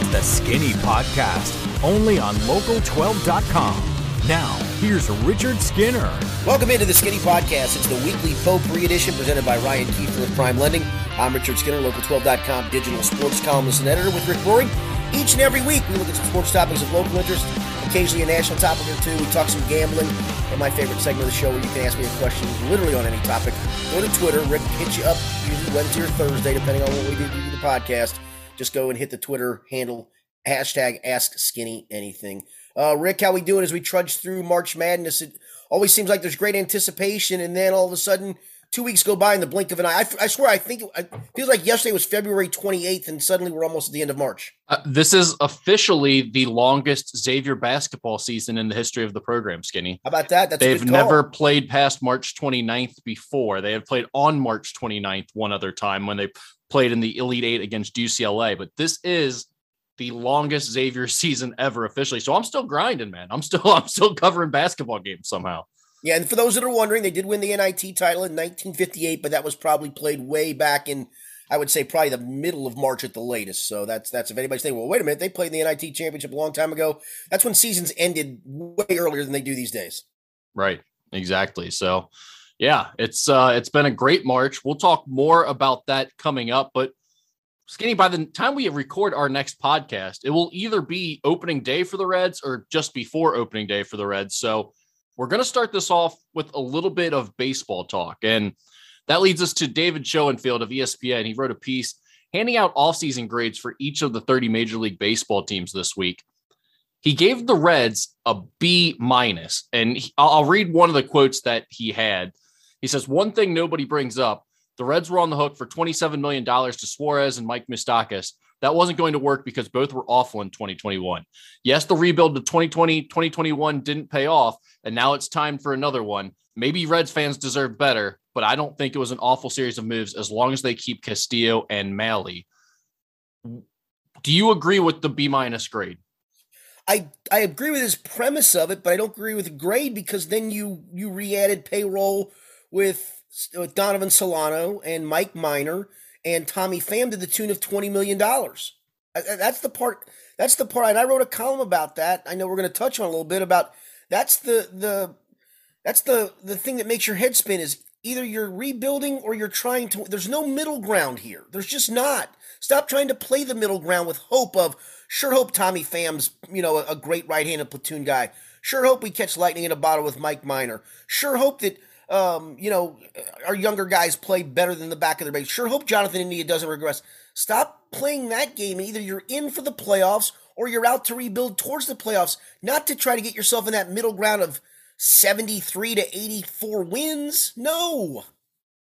It's the Skinny Podcast, only on local12.com. Now, here's Richard Skinner. Welcome into the Skinny Podcast. It's the weekly potpourri edition presented by Ryan Kiefer of Prime Lending. I'm Richard Skinner, local12.com digital sports columnist and editor with Rick Broering. Each and every week, we look at some sports topics of local interest, occasionally a national topic or two. We talk some gambling, and my favorite segment of the show where you can ask me a question literally on any topic. Go to Twitter. Rick hits you up usually Wednesday or Thursday, depending on what we do do the podcast. Just go and hit the Twitter handle, hashtag Ask Skinny Anything. Uh, Rick, how we doing as we trudge through March Madness? It always seems like there's great anticipation, and then all of a sudden, two weeks go by in the blink of an eye. I, I swear, I think it, it, feels like yesterday was February 28th, and suddenly we're almost at the end of March. Uh, this is officially the longest Xavier basketball season in the history of the program, Skinny. How about that? That's They've never played past March 29th before. They have played on March 29th one other time when they played in the Elite Eight against UCLA, but this is the longest Xavier season ever officially. So I'm still grinding, man. I'm still I'm still covering basketball games somehow. Yeah, and for those that are wondering, they did win the NIT title in 1958, but that was probably played way back in I would say probably the middle of March at the latest. So that's that's if anybody's thinking, well, wait a minute, they played the NIT championship a long time ago. That's when seasons ended way earlier than they do these days. Right. Exactly. So yeah, it's uh it's been a great March. We'll talk more about that coming up, but Skinny, by the time we record our next podcast, it will either be opening day for the Reds or just before opening day for the Reds. So we're going to start this off with a little bit of baseball talk. And that leads us to David Schoenfield of ESPN. He wrote a piece handing out offseason grades for each of the 30 Major League Baseball teams this week. He gave the Reds a B minus, and I'll read one of the quotes that he had. He says, One thing nobody brings up the Reds were on the hook for $27 million to Suarez and Mike Moustakas. That wasn't going to work because both were awful in 2021. Yes, the rebuild to 2020, 2021 didn't pay off, and now it's time for another one. Maybe Reds fans deserve better, but I don't think it was an awful series of moves as long as they keep Castillo and Mahle. Do you agree with the B minus grade? I, I agree with his premise of it, but I don't agree with the grade because then you you re-added payroll with with Donovan Solano and Mike Minor and Tommy Pham to the tune of twenty million dollars. That's the part. That's the part. And I wrote a column about that. I know we're going to touch on a little bit about. That's the the. That's the the thing that makes your head spin is either you're rebuilding or you're trying to. There's no middle ground here. There's just not. Stop trying to play the middle ground with hope of sure hope Tommy Pham's you know a, a great right-handed platoon guy. Sure hope we catch lightning in a bottle with Mike Minor. Sure hope that um, you know, our younger guys play better than the back of their base. Sure hope Jonathan India doesn't regress. Stop playing that game. Either you're in for the playoffs or you're out to rebuild towards the playoffs, not to try to get yourself in that middle ground of 73 to 84 wins. No.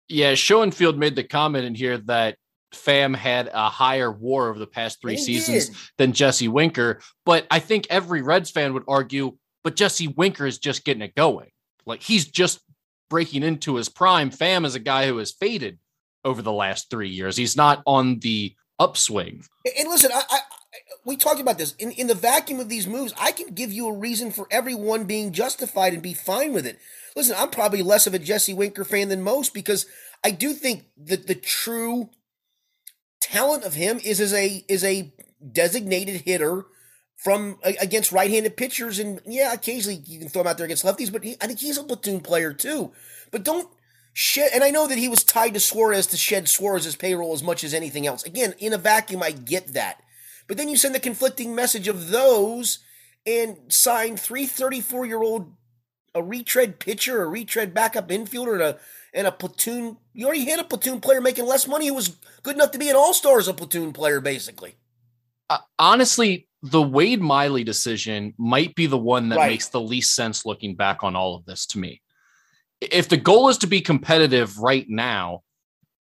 Yeah, Schoenfield made the comment in here that Pham had a higher war over the past three seasons did. than Jesse Winker. But I think every Reds fan would argue, but Jesse Winker is just getting it going. Like he's just breaking into his prime. Pham is a guy who has faded over the last three years. He's not on the upswing. And listen, I, I, we talked about this in in the vacuum of these moves. I can give you a reason for everyone being justified and be fine with it. Listen, I'm probably less of a Jesse Winker fan than most because I do think that the true talent of him is as a is a designated hitter from against right-handed pitchers, and yeah, occasionally you can throw him out there against lefties, but he, I think he's a platoon player too. But don't shed. And I know that he was tied to Suarez to shed Suarez's payroll as much as anything else. Again, in a vacuum, I get that. But then you send the conflicting message of those and sign three 34 year old a retread pitcher, a retread backup infielder, and a and a platoon. You already had a platoon player making less money who was good enough to be an all star as a platoon player, basically. Uh, honestly, the Wade Miley decision might be the one that right. makes the least sense looking back on all of this to me. If the goal is to be competitive right now,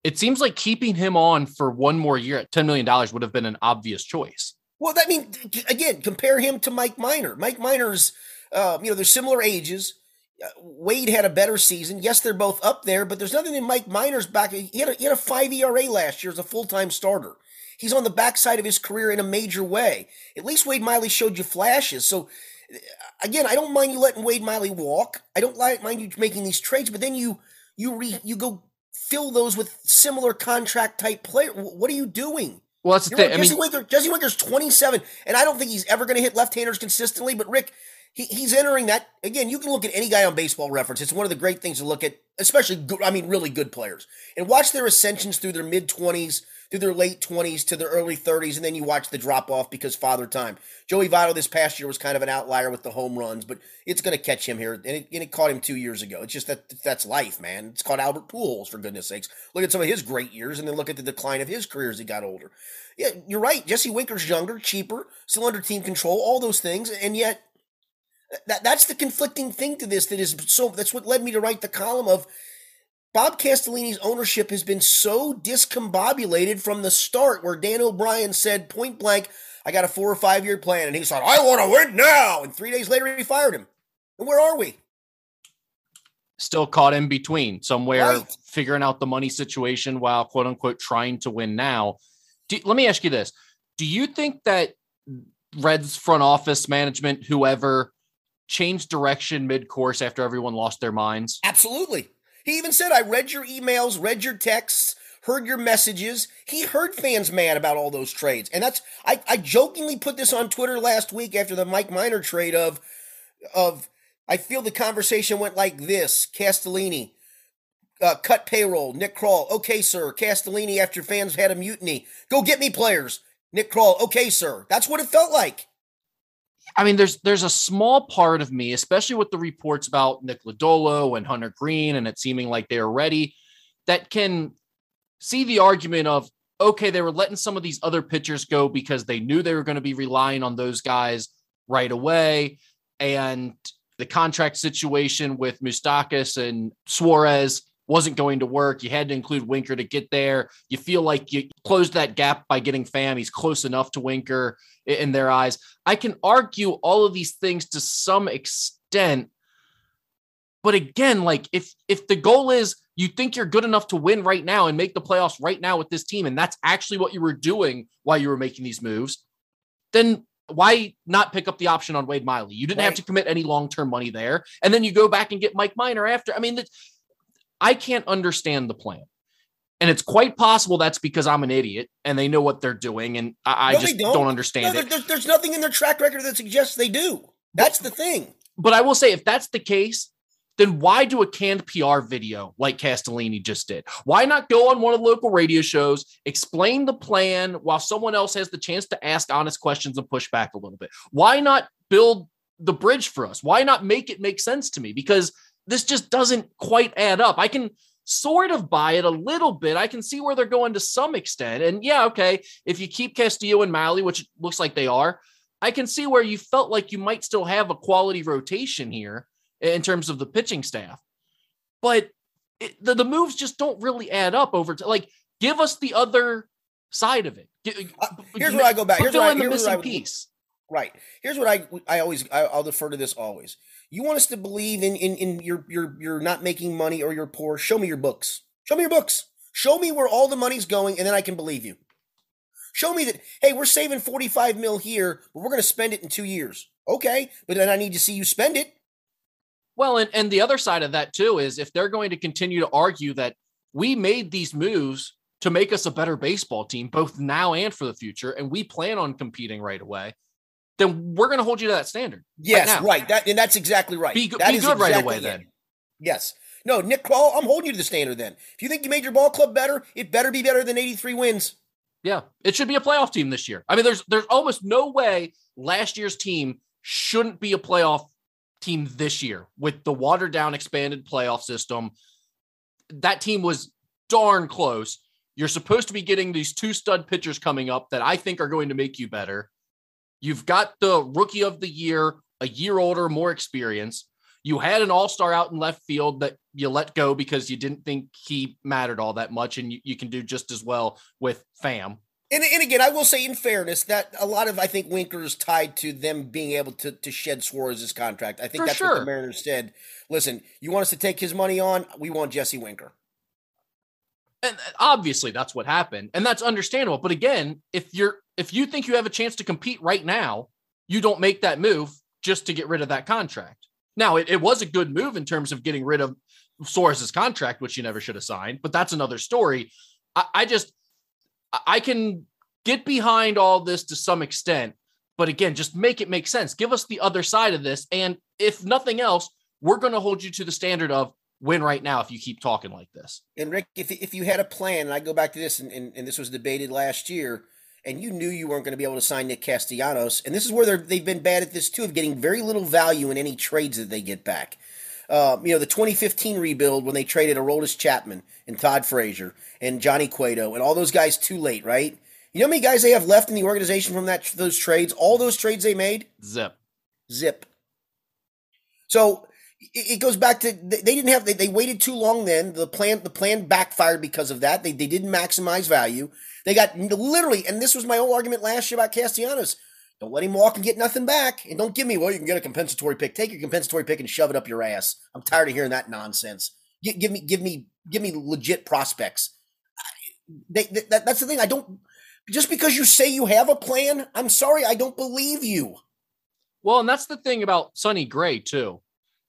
it seems like keeping him on for one more year at $10 million would have been an obvious choice. Well, that means, again, compare him to Mike Minor. Mike Minor's, uh, you know, they're similar ages. Uh, Wade had a better season. Yes, they're both up there, but there's nothing in Mike Minor's back. He had a, he had a five ERA last year as a full time starter. He's on the backside of his career in a major way. At least Wade Miley showed you flashes. So uh, again, I don't mind you letting Wade Miley walk. I don't like mind you making these trades, but then you you re, you go fill those with similar contract type player. What are you doing? Well, that's the You're thing. right. I Jesse mean, Winker, Jesse Winker's 27, and I don't think he's ever going to hit left-handers consistently. But Rick, he, he's entering that again. You can look at any guy on Baseball Reference. It's one of the great things to look at, especially good, I mean, really good players, and watch their ascensions through their mid 20s, through their late 20s to their early 30s, and then you watch the drop off because father time. Joey Votto this past year was kind of an outlier with the home runs, but it's going to catch him here, and it, and it caught him two years ago. It's just that that's life, man. It's called Albert Pujols for goodness sakes. Look at some of his great years, and then look at the decline of his career as he got older. Yeah, you're right. Jesse Winker's younger, cheaper, still under team control, all those things, and yet that that's the conflicting thing to this. That is so. That's what led me to write the column of Bob Castellini's ownership has been so discombobulated from the start, where Dan O'Brien said point blank, "I got a four or five year plan," and he said, "I want to win now," and three days later he fired him. And where are we? still caught in between somewhere Right. figuring out the money situation while quote unquote trying to win now. Do, let me ask you this. Do you think that Reds front office management, whoever, changed direction mid course after everyone lost their minds? Absolutely. He even said, I read your emails, read your texts, heard your messages. He heard fans mad about all those trades. And that's I, I jokingly put this on Twitter last week after the Mike Minor trade of of I feel the conversation went like this. Castellini, uh, cut payroll. Nick Krall, okay, sir. Castellini, after fans had a mutiny, go get me players. Nick Krall, okay, sir. That's what it felt like. I mean, there's there's a small part of me, especially with the reports about Nick Lodolo and Hunter Greene, and it seeming like they are ready, that can see the argument of okay, they were letting some of these other pitchers go because they knew they were going to be relying on those guys right away, and the contract situation with Moustakas and Suarez wasn't going to work. You had to include Winker to get there. You feel like you closed that gap by getting Pham. He's close enough to Winker in their eyes. I can argue all of these things to some extent. But again, like if if the goal is you think you're good enough to win right now and make the playoffs right now with this team, and that's actually what you were doing while you were making these moves, then why not pick up the option on Wade Miley? You didn't have to commit any long term money there, and then you go back and get Mike Minor after. I mean, I can't understand the plan. And it's quite possible that's because I'm an idiot and they know what they're doing, and I, I No, they just don't. don't, No, understand there- it. there's, there's nothing in their track record that suggests they do. That's the thing. But I will say, if that's the case, then why do a canned PR video like Castellini just did? Why not go on one of the local radio shows, explain the plan while someone else has the chance to ask honest questions and push back a little bit? Why not build the bridge for us? Why not make it make sense to me? Because this just doesn't quite add up. I can sort of buy it a little bit. I can see where they're going to some extent. And yeah, okay, if you keep Castillo and Mahle, which looks like they are, I can see where you felt like you might still have a quality rotation here in terms of the pitching staff. But it, the, the moves just don't really add up over to like give us the other side of it. Uh, here's where I go back. Here's where I- in the here's where I missing piece. Right. Here's what I I always I, I'll defer to this always. You want us to believe in in in your you're you're not making money or you're poor. Show me your books. Show me your books. Show me where all the money's going, and then I can believe you. Show me that hey, we're saving 45 mil here, but we're gonna spend it in two years. Okay, but then I need to see you spend it. Well, and, and the other side of that too is if they're going to continue to argue that we made these moves to make us a better baseball team, both now and for the future, and we plan on competing right away, then we're going to hold you to that standard. Yes, now. right. That and that's exactly right. Be, go- That be is good right exactly away it. then. Yes. No, Nick Krall, I'm holding you to the standard then. If you think you made your ball club better, it better be better than 83 wins. Yeah, it should be a playoff team this year. I mean, there's there's almost no way last year's team shouldn't be a playoff team this year with the watered down expanded playoff system. That team was darn close. You're supposed to be getting these two stud pitchers coming up that I think are going to make you better. You've got the rookie of the year, a year older, more experience. You had an all star out in left field that you let go because you didn't think he mattered all that much, and you, you can do just as well with Pham. And, and again, I will say, in fairness, that a lot of I think Winker is tied to them being able to to shed Suarez's contract. I think For that's what the Mariners said. Listen, you want us to take his money on? We want Jesse Winker. And uh, obviously that's what happened and that's understandable but again if you're if you think you have a chance to compete right now you don't make that move just to get rid of that contract now it, it was a good move in terms of getting rid of Suarez's contract which you never should have signed but that's another story i, I just i can get behind all this to some extent. But again, just make it make sense. Give us the other side of this. And if nothing else, we're going to hold you to the standard of win right now if you keep talking like this. And Rick, if, if you had a plan, and I go back to this, and, and, and this was debated last year, and you knew you weren't going to be able to sign Nick Castellanos, and this is where they've been bad at this too, of getting very little value in any trades that they get back. Uh, you know, the 2015 rebuild when they traded Aroldis Chapman and Todd Frazier and Johnny Cueto and all those guys too late, right? You know how many guys they have left in the organization from that those trades? All those trades they made? Zip. Zip. So it goes back to they didn't have they, they waited too long then. The plan the plan backfired because of that. They, they didn't maximize value. They got literally and this was my whole argument last year about Castellanos. Don't let him walk and get nothing back. And don't give me well you can get a compensatory pick. Take your compensatory pick and shove it up your ass. I'm tired of hearing that nonsense. Give, give me give me give me legit prospects. They, they, that, that's the thing. I don't just because you say you have a plan I'm sorry I don't believe you. Well and that's the thing about Sonny Gray too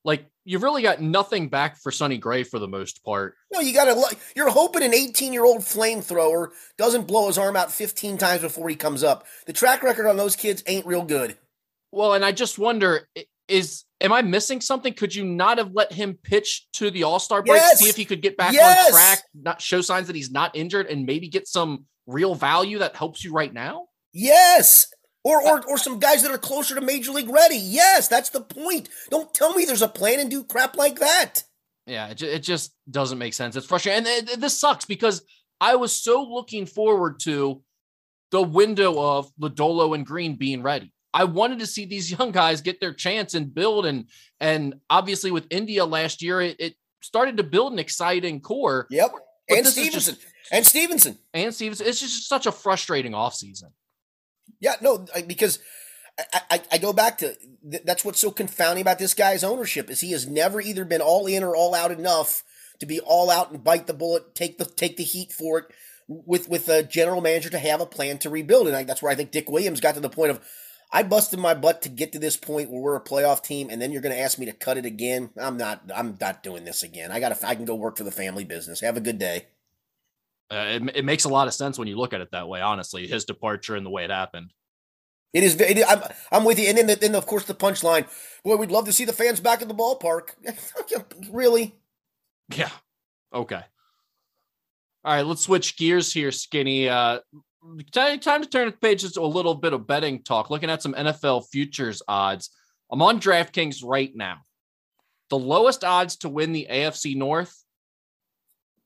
like you've really got nothing back for Sonny Gray for the most part. No, you got to. You're hoping an 18 year old flamethrower doesn't blow his arm out 15 times before he comes up. The track record on those kids ain't real good. Well, and I just wonder is am I missing something? Could you not have let him pitch to the All Star break yes. see if he could get back yes. on track, not show signs that he's not injured, and maybe get some real value that helps you right now? Yes, or, or, or some guys that are closer to major league ready. Yes, that's the point. Don't tell me there's a plan and do crap like that. Yeah, it, it just doesn't make sense. It's frustrating. And it, this sucks because I was so looking forward to the window of Lodolo and Green being ready. I wanted to see these young guys get their chance and build. And and obviously with India last year, it, it started to build an exciting core. Yep. and Stephenson. Just, and Stephenson. And Stephenson. It's just such a frustrating offseason. Yeah, no, because I, I, I go back to that's what's so confounding about this guy's ownership is he has never either been all in or all out enough to be all out and bite the bullet, take the take the heat for it with with a general manager to have a plan to rebuild. And I, that's where I think Dick Williams got to the point of I busted my butt to get to this point where we're a playoff team, and then you're going to ask me to cut it again. I'm not. I'm not doing this again. I got. I can go work for the family business. Have a good day. Uh, it, it makes a lot of sense when you look at it that way. Honestly, his departure and the way it happened. It is. It, I'm, I'm with you. And then, the, then of course, the punchline. Boy, we'd love to see the fans back at the ballpark. really? Yeah. Okay. All right. Let's switch gears here, Skinny. Uh, time, time to turn the pages to a little bit of betting talk. Looking at some NFL futures odds. I'm on DraftKings right now. The lowest odds to win the AFC North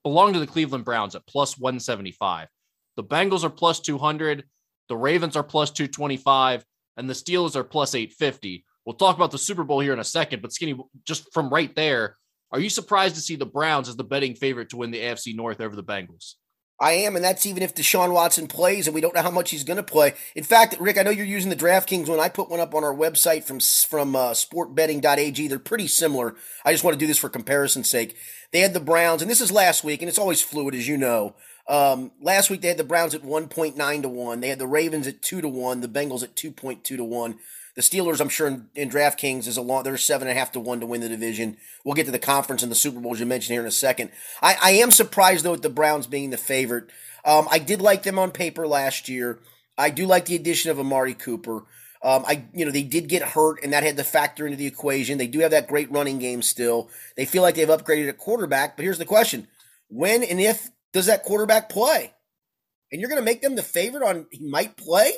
belong to the Cleveland Browns at plus 175. The Bengals are plus 200. The Ravens are plus 225. And the Steelers are plus 850. We'll talk about the Super Bowl here in a second, but Skinny, just from right there, are you surprised to see the Browns as the betting favorite to win the AFC North over the Bengals? I am, and that's even if Deshaun Watson plays, and we don't know how much he's going to play. In fact, Rick, I know you're using the DraftKings one. I put one up on our website from from uh, sportbetting.ag. They're pretty similar. I just want to do this for comparison's sake. They had the Browns, and this is last week, and it's always fluid, as you know. Um, last week they had the Browns at 1.9 to 1. They had the Ravens at 2 to 1, the Bengals at 2.2 to 1. The Steelers, I'm sure, in, in DraftKings is a long. They're seven and a half to one to win the division. We'll get to the conference and the Super Bowl as you mentioned here in a second. I, I am surprised though at the Browns being the favorite. Um, I did like them on paper last year. I do like the addition of Amari Cooper. Um, I, you know, they did get hurt, and that had to factor into the equation. They do have that great running game still. They feel like they've upgraded at quarterback. But here's the question: When and if does that quarterback play? And you're going to make them the favorite on he might play?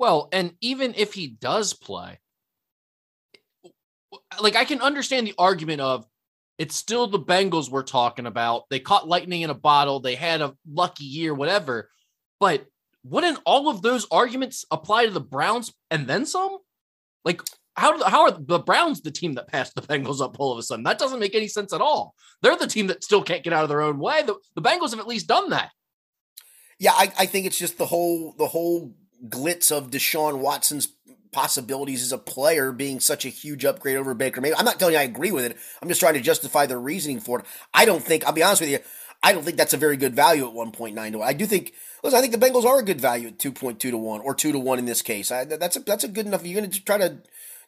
Well, and even if he does play, like I can understand the argument of it's still the Bengals we're talking about. They caught lightning in a bottle. They had a lucky year, whatever. But wouldn't all of those arguments apply to the Browns and then some? Like, how, how are the Browns the team that passed the Bengals up all of a sudden? That doesn't make any sense at all. They're the team that still can't get out of their own way. The, the Bengals have at least done that. Yeah, I, I think it's just the whole the whole glitz of Deshaun Watson's possibilities as a player being such a huge upgrade over Baker Mayfield. I'm not telling you I agree with it. I'm just trying to justify the reasoning for it. I don't think, I'll be honest with you, I don't think that's a very good value at 1.9 to 1. I do think, listen, I think the Bengals are a good value at 2.2 to 1 or 2 to 1 in this case. I, that's a, that's a good enough. You're going to try to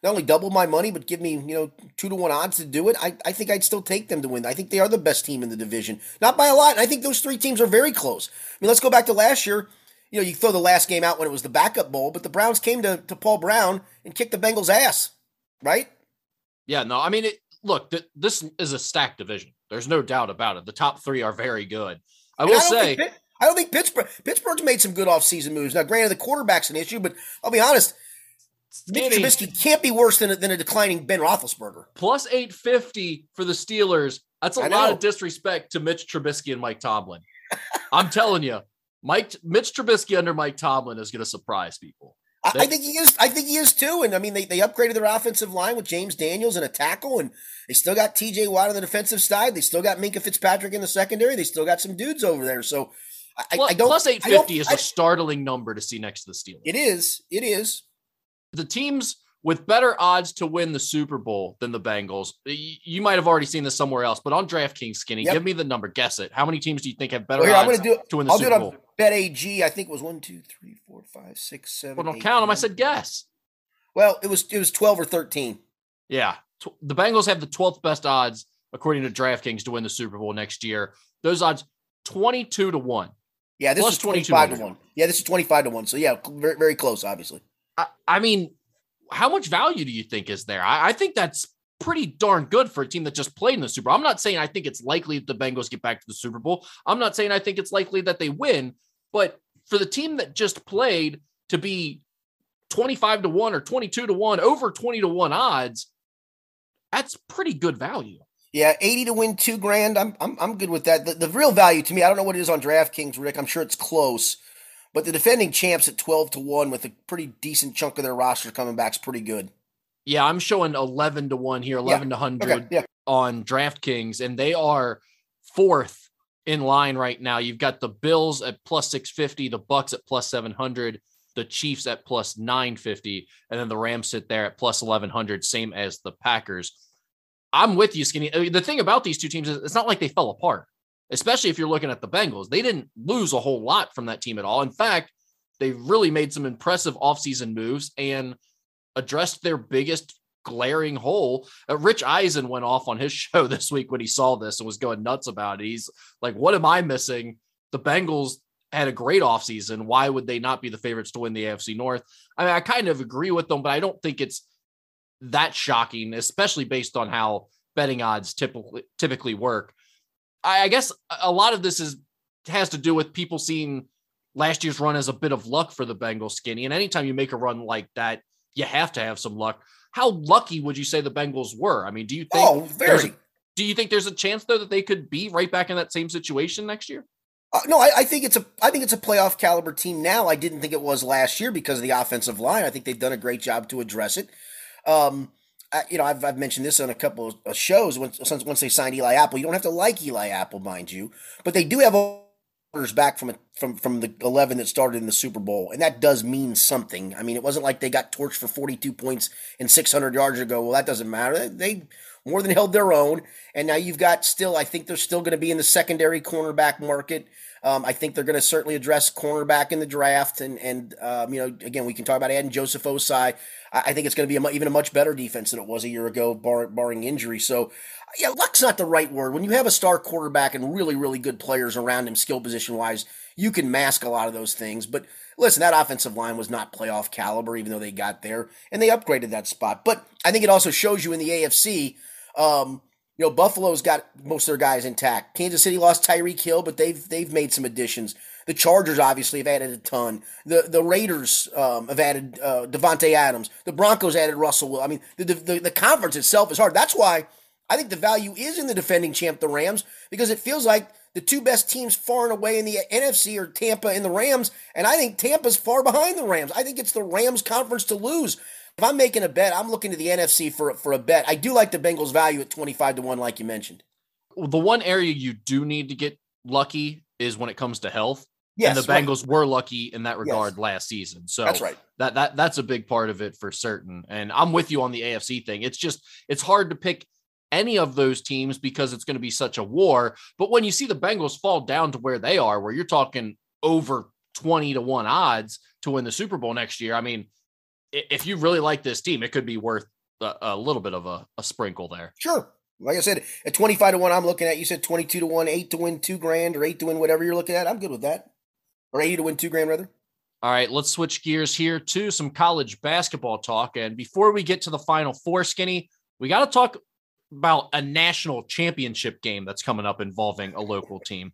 not only double my money, but give me, you know, two to one odds to do it, I, I think I'd still take them to win. I think they are the best team in the division. Not by a lot. I think those three teams are very close. I mean, let's go back to last year. You know, you throw the last game out when it was the backup bowl, but the Browns came to, to Paul Brown and kicked the Bengals' ass, right? Yeah, no, I mean, it, look, th- this is a stacked division. There's no doubt about it. The top three are very good. I will I say, think, I don't think Pittsburgh Pittsburgh's made some good offseason moves. Now, granted, the quarterback's an issue, but I'll be honest, Mitch Trubisky can't be worse than a, than a declining Ben Roethlisberger. Plus 850 for the Steelers. That's a lot of disrespect to Mitch Trubisky and Mike Tomlin. I'm telling you, Mike Mitch Trubisky under Mike Tomlin is going to surprise people. They, I think he is. I think he is too. And I mean, they, they upgraded their offensive line with James Daniels and a tackle, and they still got T.J. Watt on the defensive side. They still got Minkah Fitzpatrick in the secondary. They still got some dudes over there. So I, plus, I don't. Plus eight fifty is a startling number to see next to the Steelers. It is. It is. The teams with better odds to win the Super Bowl than the Bengals. You might have already seen this somewhere else, but on DraftKings, Skinny, yep. give me the number. Guess it. How many teams do you think have better well, here, odds I'm gonna do, to win the I'll Super Bowl? Bet AG. I think it was one, two, three, four, five, six, seven. Well, don't count them. I said guess. Well, it was it was twelve or thirteen. Yeah, the Bengals have the twelfth best odds according to DraftKings to win the Super Bowl next year. Those odds twenty two to one. Yeah, this is twenty five to one. Yeah, this is twenty five to one. So yeah, very very close, obviously. I, I mean, how much value do you think is there? I, I, think that's pretty darn good for a team that just played in the Super Bowl. I'm not saying I think it's likely that the Bengals get back to the Super Bowl. I'm not saying I think it's likely that they win, but for the team that just played to be 25 to 1 or 22 to 1, over 20 to 1 odds, that's pretty good value. Yeah, 80 to win two grand. I'm I'm, I'm good with that. The, the real value to me, I don't know what it is on DraftKings, Rick. I'm sure it's close. But the defending champs at 12 to 1 with a pretty decent chunk of their roster coming back is pretty good. Yeah, I'm showing 11 to 1 here, 11 yeah. to 100 okay. yeah. on DraftKings, and they are fourth in line right now. You've got the Bills at plus 650, the Bucs at plus 700, the Chiefs at plus 950, and then the Rams sit there at plus 1100, same as the Packers. I'm with you, Skinny. Uh, the thing about these two teams is it's not like they fell apart especially if you're looking at the Bengals. They didn't lose a whole lot from that team at all. In fact, they really made some impressive offseason moves and addressed their biggest glaring hole. Uh, Rich Eisen went off on his show this week when he saw this and was going nuts about it. He's like, What am I missing? The Bengals had a great offseason. Why would they not be the favorites to win the AFC North? I mean, I kind of agree with them, but I don't think it's that shocking, especially based on how betting odds typically typically work. I guess a lot of this is has to do with people seeing last year's run as a bit of luck for the Bengals skinny. And anytime you make a run like that, you have to have some luck. How lucky would you say the Bengals were? I mean, do you think oh, very. do you think there's a chance though that they could be right back in that same situation next year? Uh, no, I, I, think it's a I think it's a playoff caliber team now. I didn't think it was last year because of the offensive line. I think they've done a great job to address it. Um, I, you know, I've, I've mentioned this on a couple of shows. Once, once they signed Eli Apple, you don't have to like Eli Apple, mind you, but they do have orders back from a, from from the eleven that started in the Super Bowl, and that does mean something. I mean, it wasn't like they got torched for forty two points and six hundred yards ago. Well, that doesn't matter. They more than held their own, and now you've got still. I think they're still going to be in the secondary cornerback market. Um, I think they're going to certainly address cornerback in the draft, and and um, you know, again, we can talk about adding Joseph Ossai. I, I think it's going to be a, even a much better defense than it was a year ago, bar, barring injury. So, yeah, luck's not the right word. When you have a star quarterback and really, really good players around him, skill position wise, you can mask a lot of those things. But listen, that offensive line was not playoff caliber, even though they got there, and they upgraded that spot. But I think it also shows you in the AFC. Um, you know, Buffalo's got most of their guys intact. Kansas City lost Tyreek Hill, but they've they've made some additions. The Chargers obviously have added a ton. The the Raiders um, have added uh, Davante Adams. The Broncos added Russell. Will. I mean, the, the the conference itself is hard. That's why I think the value is in the defending champ, the Rams, because it feels like the two best teams far and away in the NFC are Tampa and the Rams, and I think Tampa's far behind the Rams. I think it's the Rams conference to lose. If I'm making a bet, I'm looking to the NFC for for a bet. I do like the Bengals value at 25 to 1 like you mentioned. Well, the one area you do need to get lucky is when it comes to health. Yes, and the Bengals right. were lucky in that regard yes. last season. So that's right. That that that's a big part of it for certain. And I'm with you on the AFC thing. It's just it's hard to pick any of those teams because it's going to be such a war. But when you see the Bengals fall down to where they are, where you're talking over 20 to 1 odds to win the Super Bowl next year, I mean, if you really like this team, it could be worth a, a little bit of a, a sprinkle there. Sure. Like I said, at 25 to 1, I'm looking at, you said 22 to 1, 8 to win 2 grand or 8 to win whatever you're looking at. I'm good with that. Or 80 to win 2 grand, rather. All right, let's switch gears here to some college basketball talk. And before we get to the final four, Skinny, we got to talk about a national championship game that's coming up involving a local team.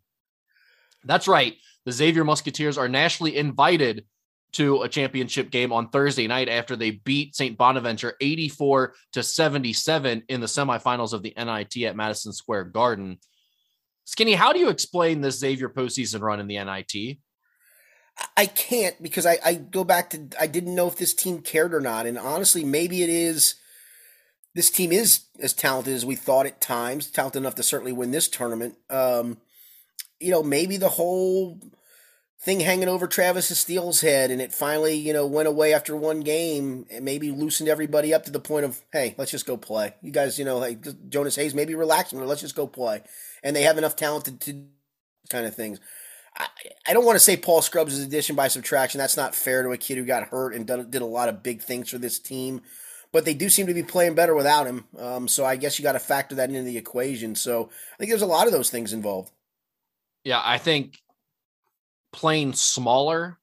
That's right. The Xavier Musketeers are nationally invited to a championship game on Thursday night after they beat St. Bonaventure 84 to 77 in the semifinals of the NIT at Madison Square Garden. Skinny, how do you explain this Xavier postseason run in the NIT? I can't because I, I go back to I didn't know if this team cared or not. And honestly, maybe it is this team is as talented as we thought at times, talented enough to certainly win this tournament. Um, you know, maybe the whole thing hanging over Travis Steele's head, and it finally, you know, went away after one game, and maybe loosened everybody up to the point of, hey, let's just go play. You guys, you know, like Jonas Hayes, maybe relax, let's just go play. And they have enough talent to, to kind of things. I, I don't want to say Paul Scruggs is addition by subtraction. That's not fair to a kid who got hurt and done, did a lot of big things for this team. But they do seem to be playing better without him. Um, so I guess you got to factor that into the equation. So I think there's a lot of those things involved. Yeah, I think playing smaller,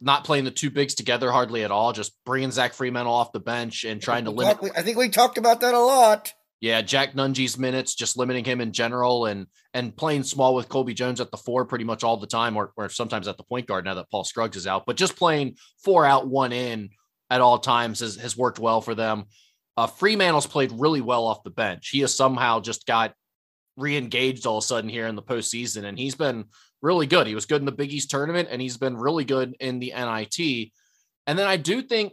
not playing the two bigs together hardly at all, just bringing Zach Freemantle off the bench and trying to limit. I think we talked about that a lot. Yeah, Jack Nunge's minutes, just limiting him in general, and and playing small with Colby Jones at the four pretty much all the time, or, or sometimes at the point guard now that Paul Scruggs is out. But just playing four out, one in at all times has, has worked well for them. Uh, Freemantle's played really well off the bench. He has somehow just got re-engaged all of a sudden here in the postseason, and he's been really good. He was good in the Big East tournament, and he's been really good in the NIT. And then I do think,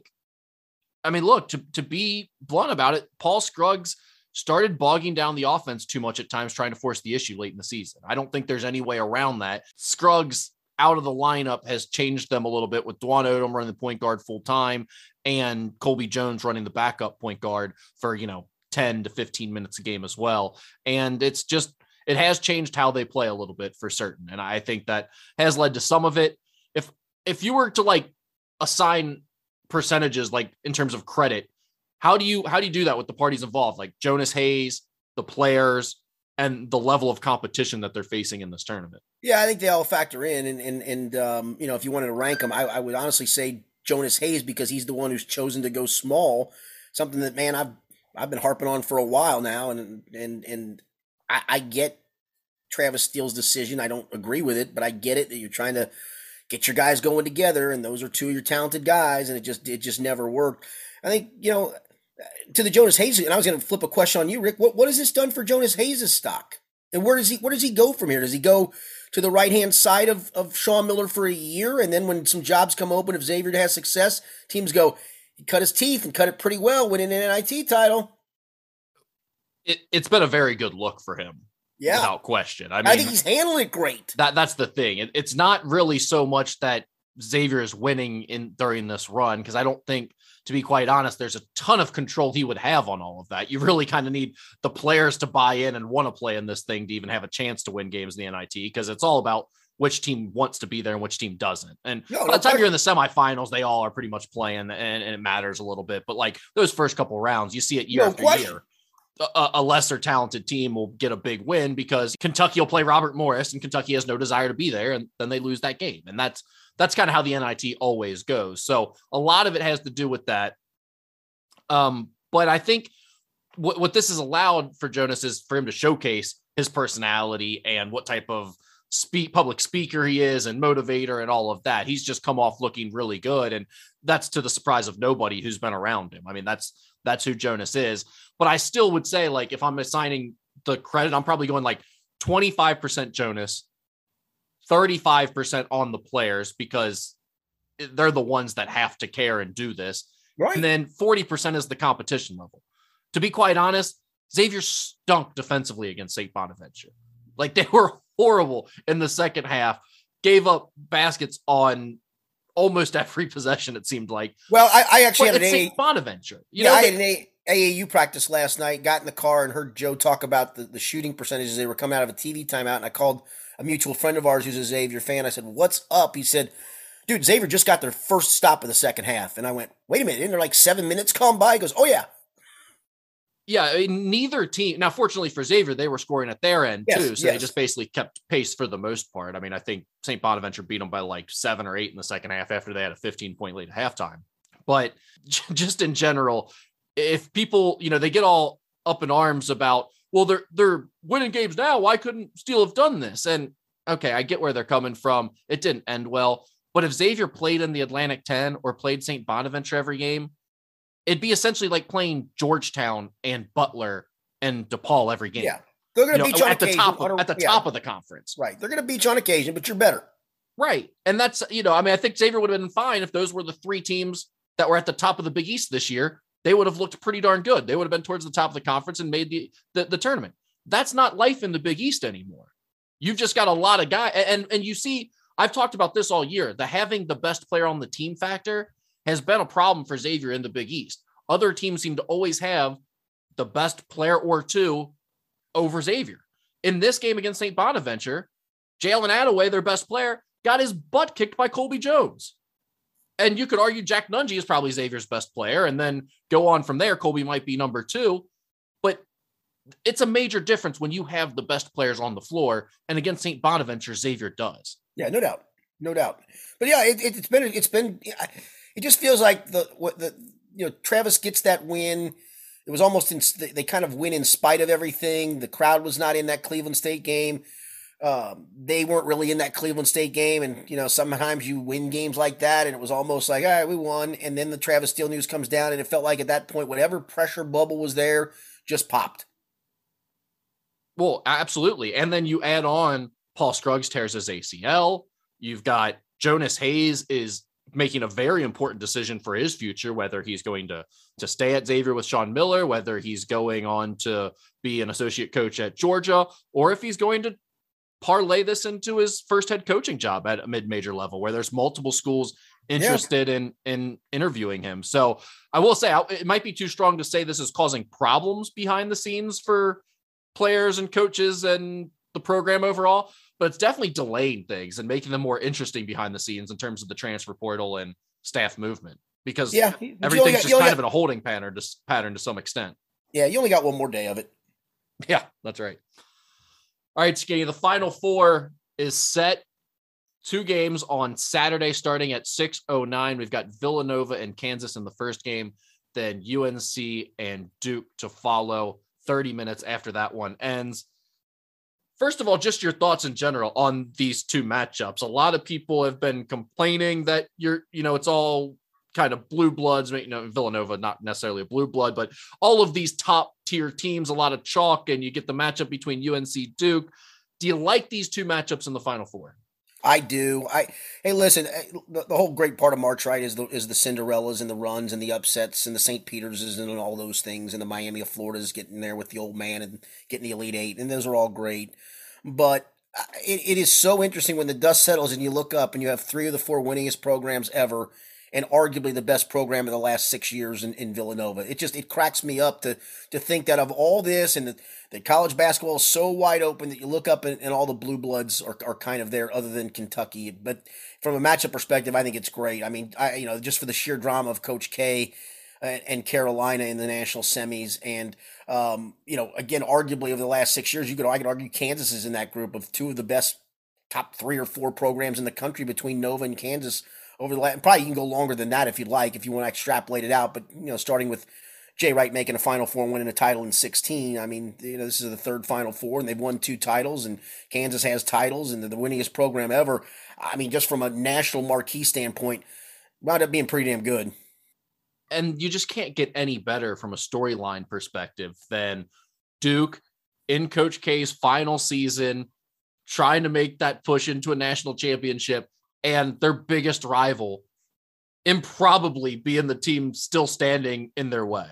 I mean, look, to, to be blunt about it, Paul Scruggs started bogging down the offense too much at times, trying to force the issue late in the season. I don't think there's any way around that. Scruggs out of the lineup has changed them a little bit with Dwon Odom running the point guard full time and Colby Jones running the backup point guard for, you know, 10 to 15 minutes a game as well. And it's just, it has changed how they play a little bit for certain. And I think that has led to some of it. If if you were to like assign percentages like in terms of credit, how do you how do you do that with the parties involved? Like Jonas Hayes, the players, and the level of competition that they're facing in this tournament. Yeah, I think they all factor in, and and and um, you know, if you wanted to rank them, I, I, would honestly say Jonas Hayes because he's the one who's chosen to go small. Something that man, I've I've been harping on for a while now, and and and I, I get Travis Steele's decision. I don't agree with it, but I get it that you're trying to get your guys going together, and those are two of your talented guys, and it just it just never worked. I think you know to the Jonas Hayes, and I was going to flip a question on you, Rick. What what has this done for Jonas Hayes' stock, and where does he where does he go from here? Does he go to the right hand side of of Sean Miller for a year, and then when some jobs come open, if Xavier has success, teams go he cut his teeth and cut it pretty well, winning an NIT title it, has been a very good look for him. Yeah. Without question. I mean, I think he's handling it great. That that's the thing. It, it's not really so much that Xavier is winning in during this run because I don't think, to be quite honest, there's a ton of control he would have on all of that. You really kind of need the players to buy in and want to play in this thing to even have a chance to win games in the NIT because it's all about which team wants to be there and which team doesn't. And no, by the time you're in the semifinals, they all are pretty much playing and, and, it matters a little bit. But like those first couple rounds, you see it year no after question. year a, a, lesser talented team will get a big win because Kentucky will play Robert Morris and Kentucky has no desire to be there and then they lose that game. And that's that's kind of how the NIT always goes. So a lot of it has to do with that. Um, but I think what, what this has allowed for Jonas is for him to showcase his personality and what type of speak public speaker he is and motivator and all of that. He's just come off looking really good. And that's to the surprise of nobody who's been around him. I mean, that's that's who Jonas is. But I still would say, like, if I'm assigning the credit, I'm probably going like 25% Jonas, 35% on the players because they're the ones that have to care and do this. Right. And then 40% is the competition level. To be quite honest, Xavier stunk defensively against St. Bonaventure. Like they were horrible in the second half, gave up baskets on almost every possession, it seemed like. Well, I, I actually but had an St. Bonaventure. You yeah, know, I had an a- AAU practice last night, got in the car and heard Joe talk about the, the shooting percentages. They were coming out of a TV timeout, and I called a mutual friend of ours who's a Xavier fan. I said, What's up? He said, Dude, Xavier just got their first stop of the second half. And I went, Wait a minute, isn't there like seven minutes gone by? He goes, Oh, yeah. Yeah, I mean, neither team. Now, fortunately for Xavier, they were scoring at their end Yes, too, so yes. they just basically kept pace for the most part. I mean, I think St. Bonaventure beat them by like seven or eight in the second half after they had a 15 point lead at halftime. But just in general, if people, you know, they get all up in arms about, well, they're they're winning games now. Why couldn't Steele have done this? And okay, I get where they're coming from. It didn't end well. But if Xavier played in the Atlantic 10 or played St. Bonaventure every game, it'd be essentially like playing Georgetown and Butler and DePaul every game. Yeah. They're going You to know, beat you on at the top of, a- at the yeah, top of the conference. Right. They're going to beat you on occasion, but you're better. Right. And that's, you know, I mean, I think Xavier would have been fine if those were the three teams that were at the top of the Big East this year. They would have looked pretty darn good. They would have been towards the top of the conference and made the, the, the tournament. That's not life in the Big East anymore. You've just got a lot of guys. And, and you see, I've talked about this all year. The having the best player on the team factor has been a problem for Xavier in the Big East. Other teams seem to always have the best player or two over Xavier. In this game against St. Bonaventure, Jalen Adaway, their best player, got his butt kicked by Colby Jones. And you could argue Jack Nunge is probably Xavier's best player, and then go on from there. Colby might be number two, but it's a major difference when you have the best players on the floor. And against St. Bonaventure, Xavier does. Yeah, no doubt, no doubt. But yeah, it, it, it's been it's been it just feels like the what the you know Travis gets that win. It was almost in, they kind of win in spite of everything. The crowd was not in that Cleveland State game. Um, they weren't really in that Cleveland State game, and you know sometimes you win games like that, and it was almost like all right, we won. And then the Travis Steele news comes down, and it felt like at that point, whatever pressure bubble was there just popped. Well, absolutely. And then you add on Paul Scruggs tears his ACL. You've got Jonas Hayes is making a very important decision for his future, whether he's going to to stay at Xavier with Sean Miller, whether he's going on to be an associate coach at Georgia, or if he's going to parlay this into his first head coaching job at a mid-major level where there's multiple schools interested in in interviewing him. So I will say it might be too strong to say this is causing problems behind the scenes for players and coaches and the program overall, but it's definitely delaying things and making them more interesting behind the scenes in terms of the transfer portal and staff movement because Yeah, everything's got- just kind got- of in a holding pattern to pattern to some extent. Yeah, you only got one more day of it. Yeah, that's right. All right, Skinny. The final four is set. Two games on Saturday starting at 6.09. We've got Villanova and Kansas in the first game, then UNC and Duke to follow 30 minutes after that one ends. First of all, just your thoughts in general on these two matchups. A lot of people have been complaining that you're, you know, it's all kind of blue bloods, you know, Villanova, not necessarily a blue blood, but all of these top tier teams, a lot of chalk, and you get the matchup between UNC Duke. Do you like these two matchups in the final four? I do. I hey, listen. eh, The, the whole great part of March, right, is the is the Cinderellas and the runs and the upsets and the St. Peterses and all those things and the Miami of Florida's getting there with the old man and getting the Elite Eight, and those are all great. But uh, it, it is so interesting when the dust settles and you look up and you have three of the four winningest programs ever, and arguably the best program in the last six years in, in Villanova. It just it cracks me up to to think that of all this and the college basketball is so wide open that you look up and, and all the blue bloods are, are kind of there other than Kentucky. But from a matchup perspective, I think it's great. I mean, I you know just for the sheer drama of Coach K and, and Carolina in the national semis, and um, you know again, arguably over the last six years, you could I could argue Kansas is in that group of two of the best top three or four programs in the country between Nova and Kansas over the last. Probably you can go longer than that if you'd like, if you want to extrapolate it out. But you know, starting with Jay Wright making a Final Four and winning a title in 16. I mean, you know, this is the third Final Four, and they've won two titles, and Kansas has titles, and they're the winningest program ever. I mean, just from a national marquee standpoint, wound up being pretty damn good. and you just can't get any better from a storyline perspective than Duke in Coach K's final season, trying to make that push into a national championship, and their biggest rival improbably being the team still standing in their way.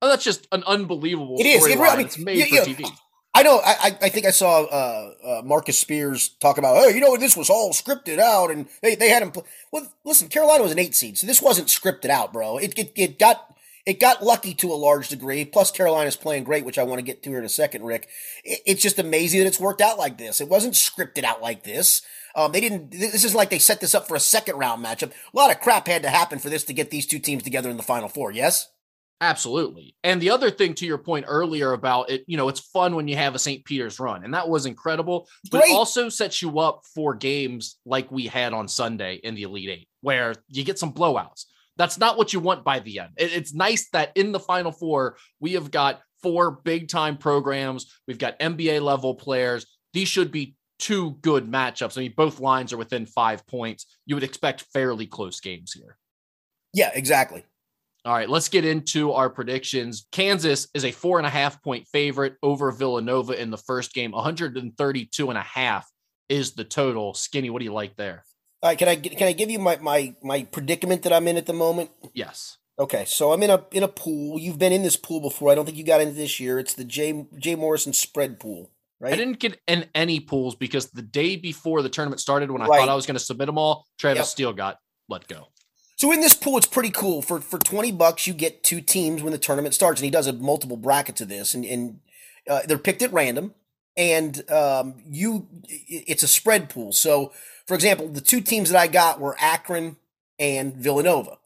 Oh, that's just an unbelievable It is. It really- I mean, it's made you- for you- TV. I know. I, I- think I saw uh, uh, Marcus Spears talk about, oh, you know, this was all scripted out, and they, they had him. Well, listen, Carolina was an eight seed, so this wasn't scripted out, bro. It, it it got it got lucky to a large degree. Plus, Carolina's playing great, which I want to get to here in a second, Rick. It, it's just amazing that it's worked out like this. It wasn't scripted out like this. Um, they didn't. This isn't like they set this up for a second round matchup. A lot of crap had to happen for this to get these two teams together in the final four. Yes. Absolutely. And the other thing to your point earlier about it, you know, it's fun when you have a St. Peter's run, and that was incredible, but Great. it also sets you up for games like we had on Sunday in the Elite Eight, where you get some blowouts. That's not what you want by the end. It- it's nice that in the Final Four, we have got four big time programs, we've got NBA level players. These should be two good matchups. I mean, both lines are within five points. You would expect fairly close games here. Yeah, exactly. All right, let's get into our predictions. Kansas is a four and a half point favorite over Villanova in the first game. 132 and a half is the total. Skinny, what do you like there? All right, can I can I give you my my my predicament that I'm in at the moment? Yes. Okay, so I'm in a in a pool. You've been in this pool before. I don't think you got into this year. It's the Jay Jay Morrison spread pool, right? I didn't get in any pools because the day before the tournament started, when I Right. thought I was going to submit them all, Travis Yep. Steele got let go. So in this pool, it's pretty cool. For for twenty bucks, you get two teams when the tournament starts, and he does a multiple bracket to this, and and uh, they're picked at random, and um, you it's a spread pool. So for example, the two teams that I got were Akron and Villanova.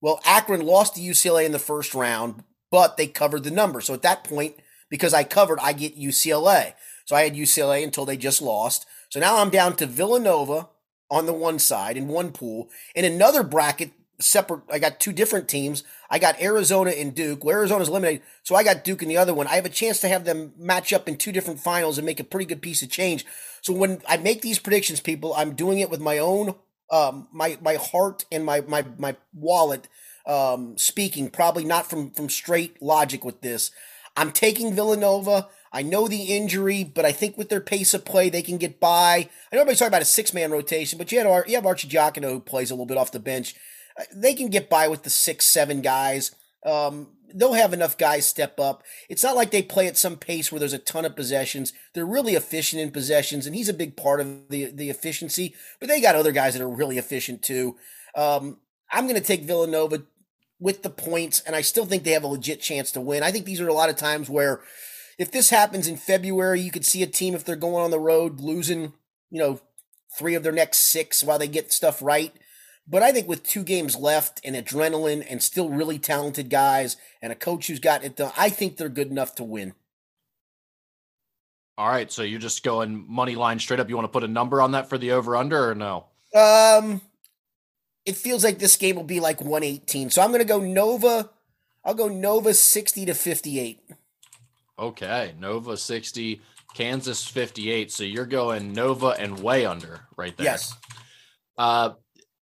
Well, Akron lost to UCLA in the first round, but they covered the number. So at that point, because I covered, I get UCLA. So I had UCLA until they just lost. So now I'm down to Villanova on the one side in one pool. In another bracket, separate, I got two different teams. I got Arizona and Duke. Well, Arizona's eliminated, so I got Duke in the other one. I have a chance to have them match up in two different finals and make a pretty good piece of change. So when I make these predictions, people, I'm doing it with my own, um, my my heart and my my my wallet um, speaking. Probably not from from straight logic with this. I'm taking Villanova. I know the injury, but I think with their pace of play, they can get by. I know everybody's talking about a six man rotation, but you, had, you have Arcidiacono who plays a little bit off the bench. Uh, They can get by with the six, seven guys. Um, they'll have enough guys step up. It's not like they play at some pace where there's a ton of possessions. They're really efficient in possessions, and he's a big part of the the efficiency. But they got other guys that are really efficient too. Um, I'm going to take Villanova with the points, and I still think they have a legit chance to win. I think these are a lot of times where if this happens in February, you could see a team if they're going on the road losing, you know, three of their next six while they get stuff right. But I think with two games left and adrenaline and still really talented guys and a coach who's got it done, I think they're good enough to win. All right, so you're just going money line straight up. You want to put a number on that for the over under or no? Um, it feels like this game will be like 118. So I'm going to go Nova. I'll go Nova 60 to 58. Okay, Nova 60, Kansas 58. So you're going Nova and way under right there. Yes. Uh,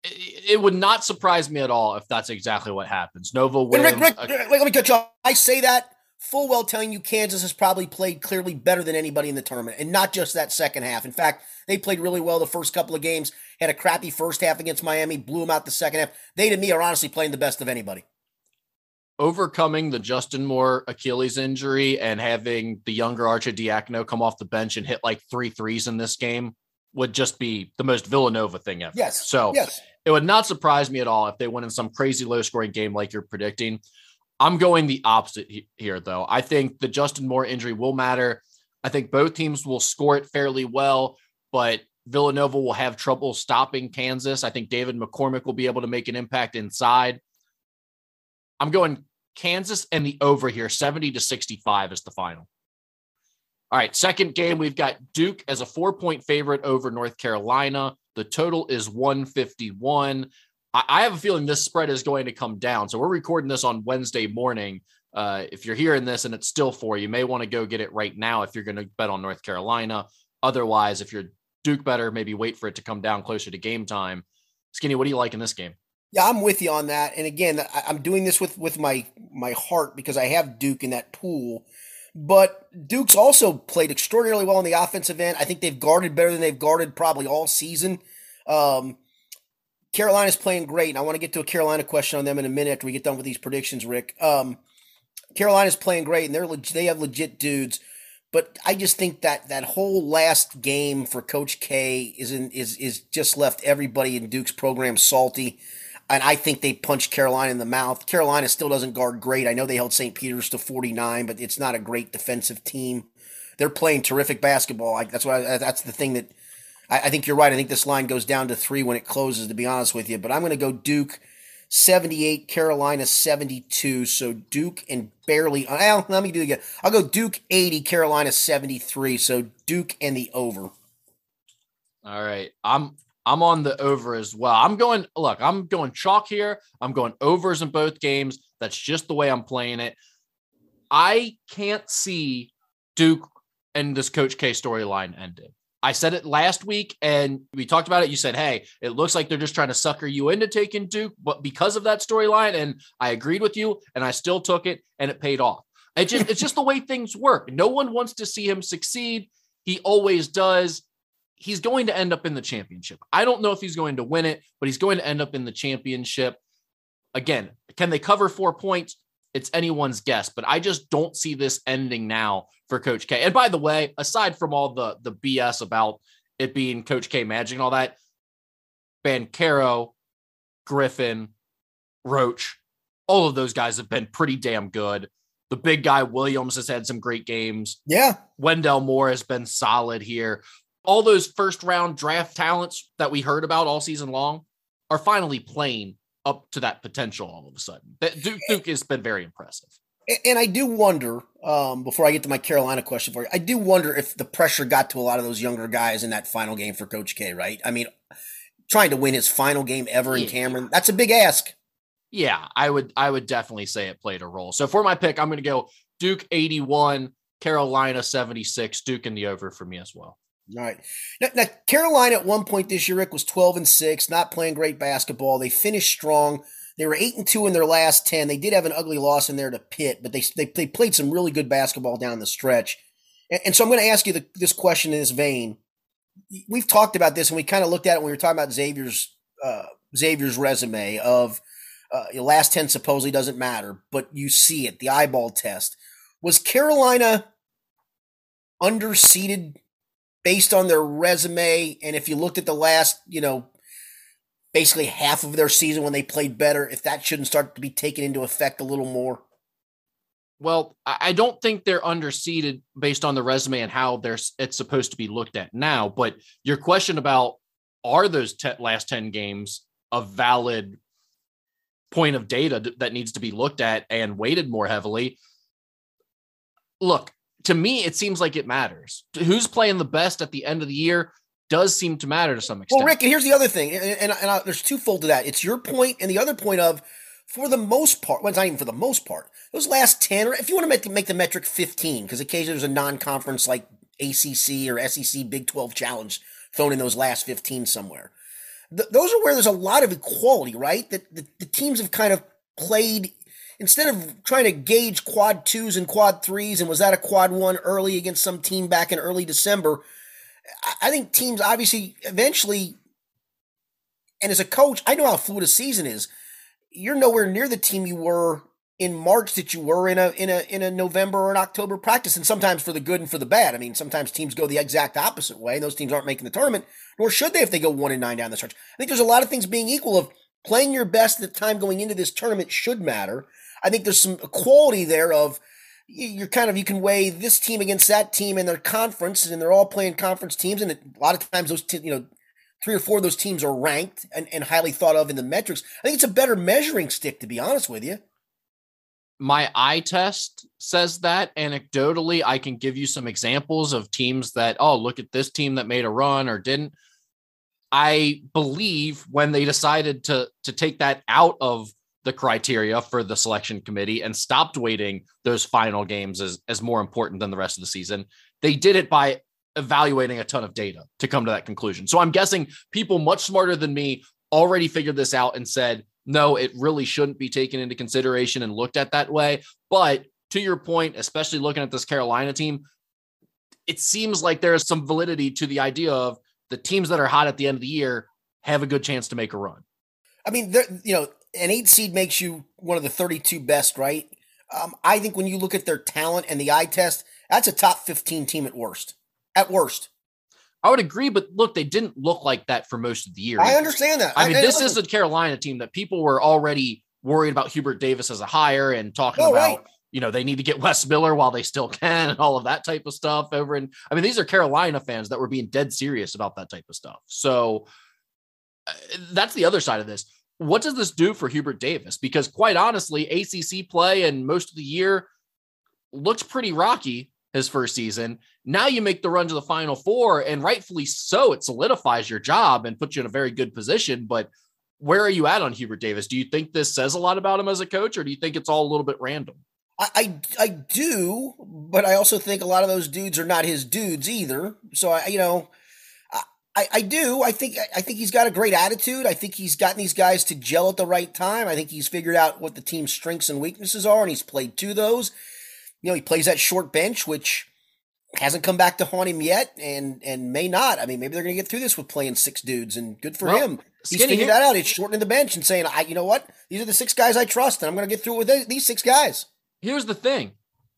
it, it would not surprise me at all if that's exactly what happens. Nova wins. Rick, Rick, a- Rick, let me cut you off. I say that full well telling you Kansas has probably played clearly better than anybody in the tournament, and not just that second half. In fact, they played really well the first couple of games, had a crappy first half against Miami, blew them out the second half. They, to me, are honestly playing the best of anybody. Overcoming the Justin Moore Achilles injury and having the younger Arcidiacono come off the bench and hit like three threes in this game would just be the most Villanova thing ever. Yes. So Yes. it would not surprise me at all if they went in some crazy low scoring game like you're predicting. I'm going the opposite he- here, though. I think the Justin Moore injury will matter. I think both teams will score it fairly well, but Villanova will have trouble stopping Kansas. I think David McCormack will be able to make an impact inside. I'm going Kansas and the over here, 70 to 65 is the final. All right, second game, we've got Duke as a four point favorite over North Carolina. The total is 151. I, have a feeling this spread is going to come down. So we're recording this on Wednesday morning. Uh, if you're hearing this and it's still four, you may want to go get it right now if you're going to bet on North Carolina. Otherwise, if you're Duke better, maybe wait for it to come down closer to game time. Skinny, what do you like in this game? Yeah, I'm with you on that. And again, I'm doing this with with my my heart because I have Duke in that pool. But Duke's also played extraordinarily well on the offensive end. I think they've guarded better than they've guarded probably all season. Um, Carolina's playing great. And I want to get to a Carolina question on them in a minute after we get done with these predictions, Rick. Um, Carolina's playing great, and they're leg- they have legit dudes. But I just think that that whole last game for Coach K is in, is is just left everybody in Duke's program salty and I think they punched Carolina in the mouth. Carolina still doesn't guard great. I know they held St. Peter's to 49, but it's not a great defensive team. They're playing terrific basketball. I, that's what I, uh, that's the thing that I, I think you're right. I think this line goes down to three when it closes. To be honest with you, but I'm going to go Duke 78, Carolina 72. So Duke and barely. Well, let me do it again. I'll go Duke 80, Carolina 73. So Duke and the over. All right. I'm I'm on the over as well. I'm going look, I'm going chalk here. I'm going overs in both games. That's just the way I'm playing it. I can't see Duke and this Coach K storyline ending. I said it last week and we talked about it. You said, Hey, it looks like they're just trying to sucker you into taking Duke, but because of that storyline, and I agreed with you and I still took it and it paid off. It just it's just the way things work. No one wants to see him succeed. He always does. He's going to end up in the championship. I don't know if he's going to win it, but he's going to end up in the championship. Again, can they cover four points? It's anyone's guess, but I just don't see this ending now for Coach K. And by the way, aside from all the the BS about it being Coach K magic and all that, Banchero, Griffin, Roach, all of those guys have been pretty damn good. The big guy Williams has had some great games. Yeah. Wendell Moore has been solid here. All those first round draft talents that we heard about all season long are finally playing up to that potential all of a sudden. Duke, Duke has been very impressive. And I do wonder, um, before I get to my Carolina question for you, I do wonder if the pressure got to a lot of those younger guys in that final game for Coach K, right? I mean, trying to win his final game ever in Cameron, that's a big ask. Yeah, I would I would definitely say it played a role. So for my pick, I'm gonna go Duke 81, Carolina 76, Duke in the over for me as well. All right. Now, now, Carolina at one point this year, Rick, was 12 and 6, not playing great basketball. They finished strong. They were 8 and 2 in their last 10. They did have an ugly loss in there to Pitt, but they, they, they played some really good basketball down the stretch. And, and so I'm going to ask you the, this question in this vein. We've talked about this and we kind of looked at it when we were talking about Xavier's uh, Xavier's resume of uh, last 10 supposedly doesn't matter, but you see it, the eyeball test. Was Carolina underseeded based on their resume, and if you looked at the last, you know, basically half of their season when they played better, if that shouldn't start to be taken into effect a little more? Well, I don't think they're underseeded based on the resume and how they're it's supposed to be looked at now. But your question about are those te- last ten games a valid point of data that needs to be looked at and weighted more heavily? Look, to me, it seems like it matters. Who's playing the best at the end of the year does seem to matter to some extent. Well, Rick, and here's the other thing, and, and, and I, uh, there's twofold to that. It's your point, and the other point of, for the most part, well, it's not even for the most part, those last 10, or if you want to make, make the metric 15, because occasionally there's a non conference like ACC or SEC Big 12 challenge thrown in those last 15 somewhere. Th- those are where there's a lot of equality, right? That the, the teams have kind of played instead of trying to gauge quad twos and quad threes, and was that a quad one early against some team back in early December? I think teams obviously eventually, and as a coach, I know how fluid a season is. You're nowhere near the team you were in March that you were in a in a in a November or an October practice, and sometimes for the good and for the bad. I mean, sometimes teams go the exact opposite way, and those teams aren't making the tournament, nor should they if they go one and nine down the stretch. I think there's a lot of things being equal of playing your best at the time going into this tournament should matter. I think there's some quality there of you're kind of you can weigh this team against that team in their conference, and they're all playing conference teams, and a lot of times those you know three or four of those teams are ranked and, and highly thought of in the metrics. I think it's a better measuring stick, to be honest with you. My eye test says that anecdotally, I can give you some examples of teams that, oh, look at this team that made a run or didn't. I believe when they decided to to take that out of the criteria for the selection committee and stopped weighting those final games as, as more important than the rest of the season. They did it by evaluating a ton of data to come to that conclusion. So I'm guessing people much smarter than me already figured this out and said, no, it really shouldn't be taken into consideration and looked at that way. But to your point, especially looking at this Carolina team, it seems like there is some validity to the idea of the teams that are hot at the end of the year have a good chance to make a run. I mean, there, you know, an eight seed makes you one of the 32 best, right? Um, I think when you look at their talent and the eye test, that's a top 15 team at worst. At worst. I would agree, but look, they didn't look like that for most of the year. I understand that. I mean, this is a Carolina team that people were already worried about Hubert Davis as a hire and talking oh, about, right. you know, they need to get Wes Miller while they still can and all of that type of stuff over And I mean, these are Carolina fans that were being dead serious about that type of stuff. So uh, that's the other side of this what does this do for Hubert Davis? Because quite honestly, ACC play and most of the year looked pretty rocky his first season. Now you make the run to the final four, and rightfully so, it solidifies your job and puts you in a very good position. But where are you at on Hubert Davis? Do you think this says a lot about him as a coach, or do you think it's all a little bit random? I, I, I do, but I also think a lot of those dudes are not his dudes either. So I, you know, I, I do. I think I think he's got a great attitude. I think he's gotten these guys to gel at the right time. I think he's figured out what the team's strengths and weaknesses are, and he's played to those. You know, he plays that short bench, which hasn't come back to haunt him yet, and and may not. I mean, maybe they're going to get through this with playing six dudes, and good for well, him. He's figured that out. He's shortening the bench and saying, "I, you know what? These are the six guys I trust, and I'm going to get through it with these six guys." Here's the thing: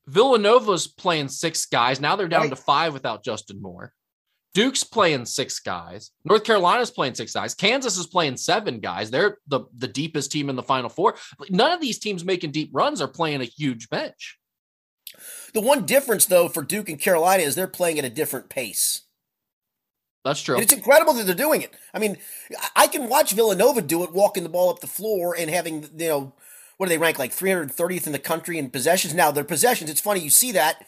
Villanova's playing six guys. Now they're down right. to five without Justin Moore. Duke's playing six guys. North Carolina's playing six guys. Kansas is playing seven guys. They're the, the deepest team in the final four. None of these teams making deep runs are playing a huge bench. The one difference, though, for Duke and Carolina is they're playing at a different pace. That's true. And it's incredible that they're doing it. I mean, I can watch Villanova do it, walking the ball up the floor and having, you know, what do they rank like 330th in the country in possessions? Now, their possessions, it's funny, you see that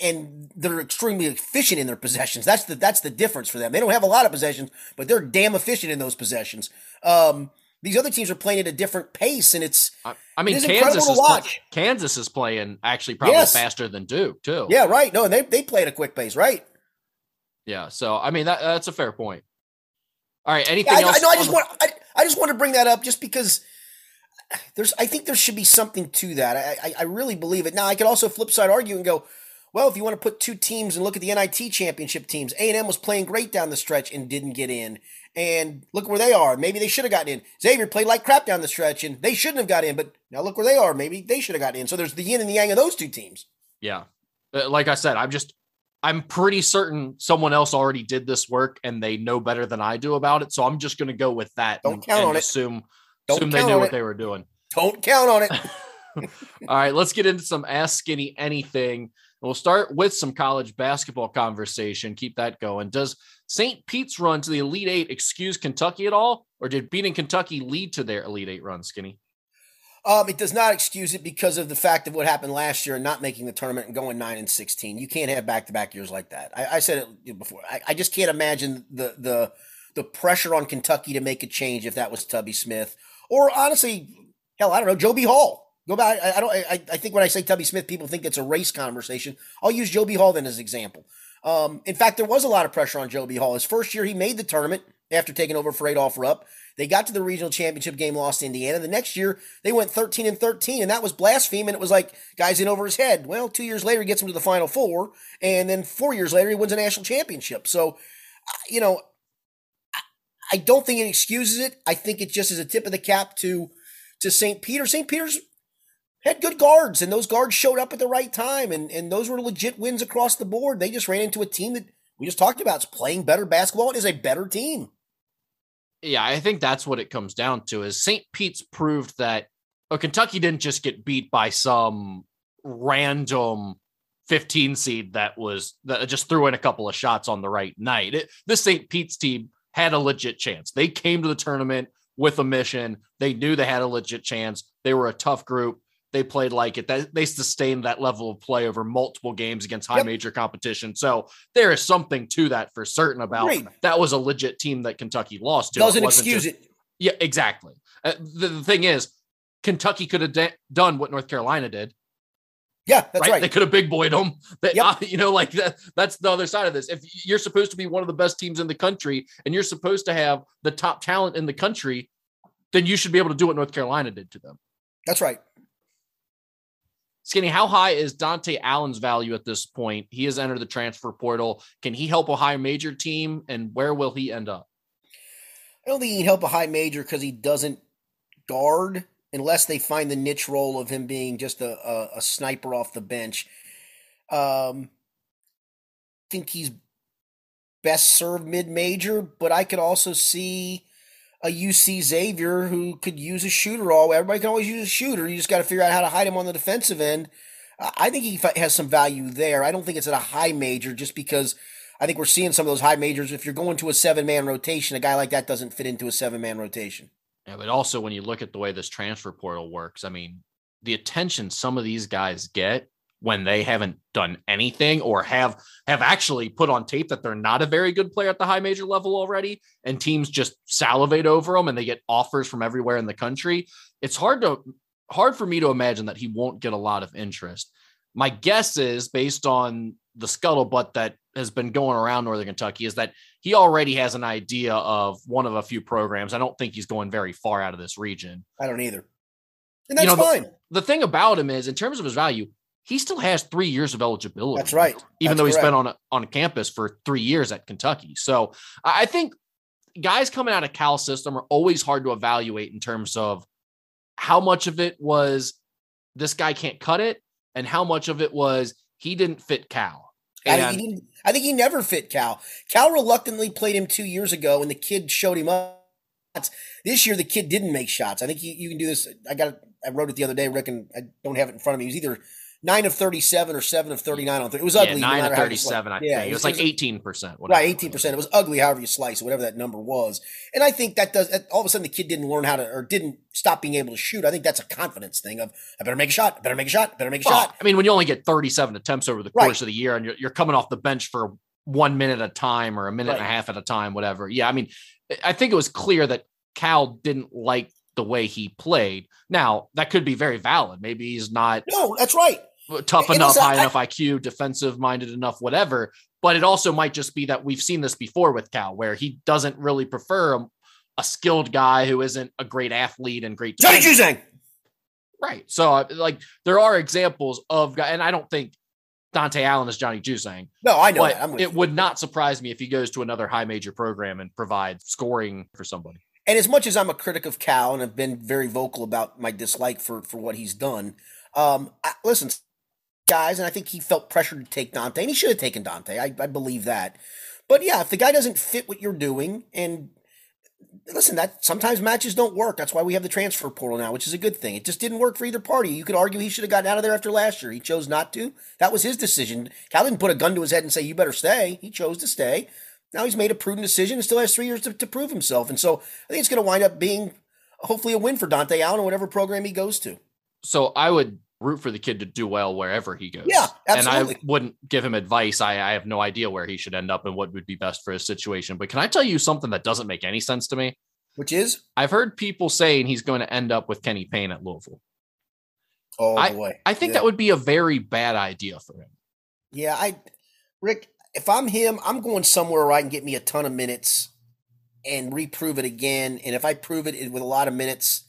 and they're extremely efficient in their possessions. That's the that's the difference for them. They don't have a lot of possessions, but they're damn efficient in those possessions. Um, these other teams are playing at a different pace, and it's I, I mean Kansas is play, Kansas is playing actually probably yes. faster than Duke too. Yeah, right. No, and they they play at a quick pace, right? Yeah. So I mean that that's a fair point. All right. Anything yeah, I, else? No, I just want I, I just want to bring that up just because there's I think there should be something to that. I, I, I really believe it. Now I could also flip side argue and go, well, if you want to put two teams and look at the NIT championship teams, A&M was playing great down the stretch and didn't get in. And look where they are. Maybe they should have gotten in. Xavier played like crap down the stretch and they shouldn't have got in, but now look where they are. Maybe they should have gotten in. So there's the yin and the yang of those two teams. Yeah. Uh, like I said, I'm just I'm pretty certain someone else already did this work and they know better than I do about it. So I'm just going to go with that. Don't and, count and on assume, it. Don't assume they knew what it. they were doing. Don't count on it. All right, let's get into some Ask Skinny Anything. We'll start with some college basketball conversation. Keep that going. Does St. Pete's run to the Elite Eight excuse Kentucky at all, or did beating Kentucky lead to their Elite Eight run, Skinny? Um, it does not excuse it because of the fact of what happened last year and not making the tournament and going nine and sixteen. You can't have back to back years like that. I, I said it before. I, I, just can't imagine the the the pressure on Kentucky to make a change if that was Tubby Smith or honestly, hell, I don't know, Joe B. Hall. Go back. I, I don't. I, I, think when I say Tubby Smith, people think it's a race conversation. I'll use Joe B. Hall then as an example. Um, in fact, there was a lot of pressure on Joe B. Hall. His first year, he made the tournament after taking over for Adolph Rupp. They got to the regional championship game, lost to Indiana. The next year, they went 13 and 13, and that was blasphemy. And it was like guys in over his head. Well, two years later, he gets him to the Final Four, and then four years later, he wins a national championship. So, you know, I don't think it excuses it. I think it just is a tip of the cap to to St. Peter. St. Peter's had good guards, and those guards showed up at the right time, and, and those were legit wins across the board. They just ran into a team that we just talked about. It's playing better basketball and is a better team. Yeah, I think that's what it comes down to is St. Pete's proved that oh, Kentucky didn't just get beat by some random 15 seed that was that just threw in a couple of shots on the right night. It, this St. Pete's team had a legit chance. They came to the tournament with a mission. They knew they had a legit chance. They were a tough group they played like it. They sustained that level of play over multiple games against high yep. major competition. So there is something to that for certain about Great. that was a legit team that Kentucky lost to. Doesn't it excuse just, it. Yeah, exactly. Uh, the, the, thing is, Kentucky could have de- done what North Carolina did. Yeah, that's right. right. They could have big boyed them. That yep. uh, you know, like that. That's the other side of this. If you're supposed to be one of the best teams in the country, and you're supposed to have the top talent in the country, then you should be able to do what North Carolina did to them. That's right. Skinny, how high is Dontaie Allen's value at this point? He has entered the transfer portal. Can he help a high major team, and where will he end up? I don't think he can help a high major because he doesn't guard unless they find the niche role of him being just a, a, a sniper off the bench. Um, I think he's best served mid major, but I could also see a UC Xavier who could use a shooter. All everybody can always use a shooter. You just got to figure out how to hide him on the defensive end. I think he has some value there. I don't think it's at a high major just because I think we're seeing some of those high majors. If you're going to a seven man rotation, a guy like that doesn't fit into a seven man rotation. Yeah, but also when you look at the way this transfer portal works, I mean, the attention some of these guys get when they haven't done anything or have have actually put on tape that they're not a very good player at the high major level already and teams just salivate over them and they get offers from everywhere in the country it's hard to hard for me to imagine that he won't get a lot of interest. My guess is based on the scuttlebutt that has been going around northern kentucky is that he already has an idea of one of a few programs. I don't think he's going very far out of this region. I don't either. And that's you know, fine. the, the thing about him is in terms of his value he still has three years of eligibility. That's right. Even That's though he's correct. been on a, on campus for three years at Kentucky. So I think guys coming out of Cal system are always hard to evaluate in terms of how much of it was this guy can't cut it and how much of it was he didn't fit Cal. I And think, he didn't, I think he never fit Cal. Cal reluctantly played him two years ago, and the kid showed him up. This year, the kid didn't make shots. I think you, you can do this. I got. I wrote it the other day, Rick, and I don't have it in front of me. He was either nine of thirty-seven or seven of thirty-nine on. Th- it was ugly. no nine matter of how you slice 37, I Yeah, think. It was like 18%. Right, it eighteen was. percent. It was ugly, however you slice it, whatever that number was. And I think that does. All of a sudden, the kid didn't learn how to, or didn't stop being able to shoot. I think that's a confidence thing. Of I better make a shot. I better make a shot. I better make a Well, shot. I mean, when you only get 37 attempts over the Right. course of the year and you're, you're coming off the bench for one minute at a time or a minute and a half at a time, whatever. Yeah. I mean, I think it was clear that Cal didn't like the way he played. Now, that could be very valid. Maybe he's not No, that's right. Tough enough, high I- enough IQ, defensive minded enough, whatever. But it also might just be that we've seen this before with Cal, where he doesn't really prefer a, a skilled guy who isn't a great athlete and great. Johnny. Juzang. Right. So, uh, like, there are examples of guy, and I don't think Dontaie Allen is Johnny Juzang, No, I know. but that. I'm with it you. would not surprise me if he goes to another high major program and provides scoring for somebody. And as much as I'm a critic of Cal and have been very vocal about my dislike for for what he's done, um, I, listen, guys, and I think he felt pressured to take Dontaie, and he should have taken Dontaie. I, I believe that. But yeah, if the guy doesn't fit what you're doing, and listen, that sometimes matches don't work. That's why we have the transfer portal now, which is a good thing. It just didn't work for either party. You could argue he should have gotten out of there after last year. He chose not to. That was his decision. Cal didn't put a gun to his head and say, "You better stay." He chose to stay. Now he's made a prudent decision and still has three years to, to prove himself. And so I think it's going to wind up being hopefully a win for Dontaie Allen or whatever program he goes to. So I would root for the kid to do well wherever he goes. Yeah, absolutely. And I wouldn't give him advice. I, I have no idea where he should end up and what would be best for his situation. But can I tell you something that doesn't make any sense to me? Which is, I've heard people saying he's going to end up with Kenny Payne at Louisville. oh boy, I think Yeah. that would be a very bad idea for him. Yeah, I, Rick, if I'm him, I'm going somewhere where I can get me a ton of minutes and reprove it again. And if I prove it with a lot of minutes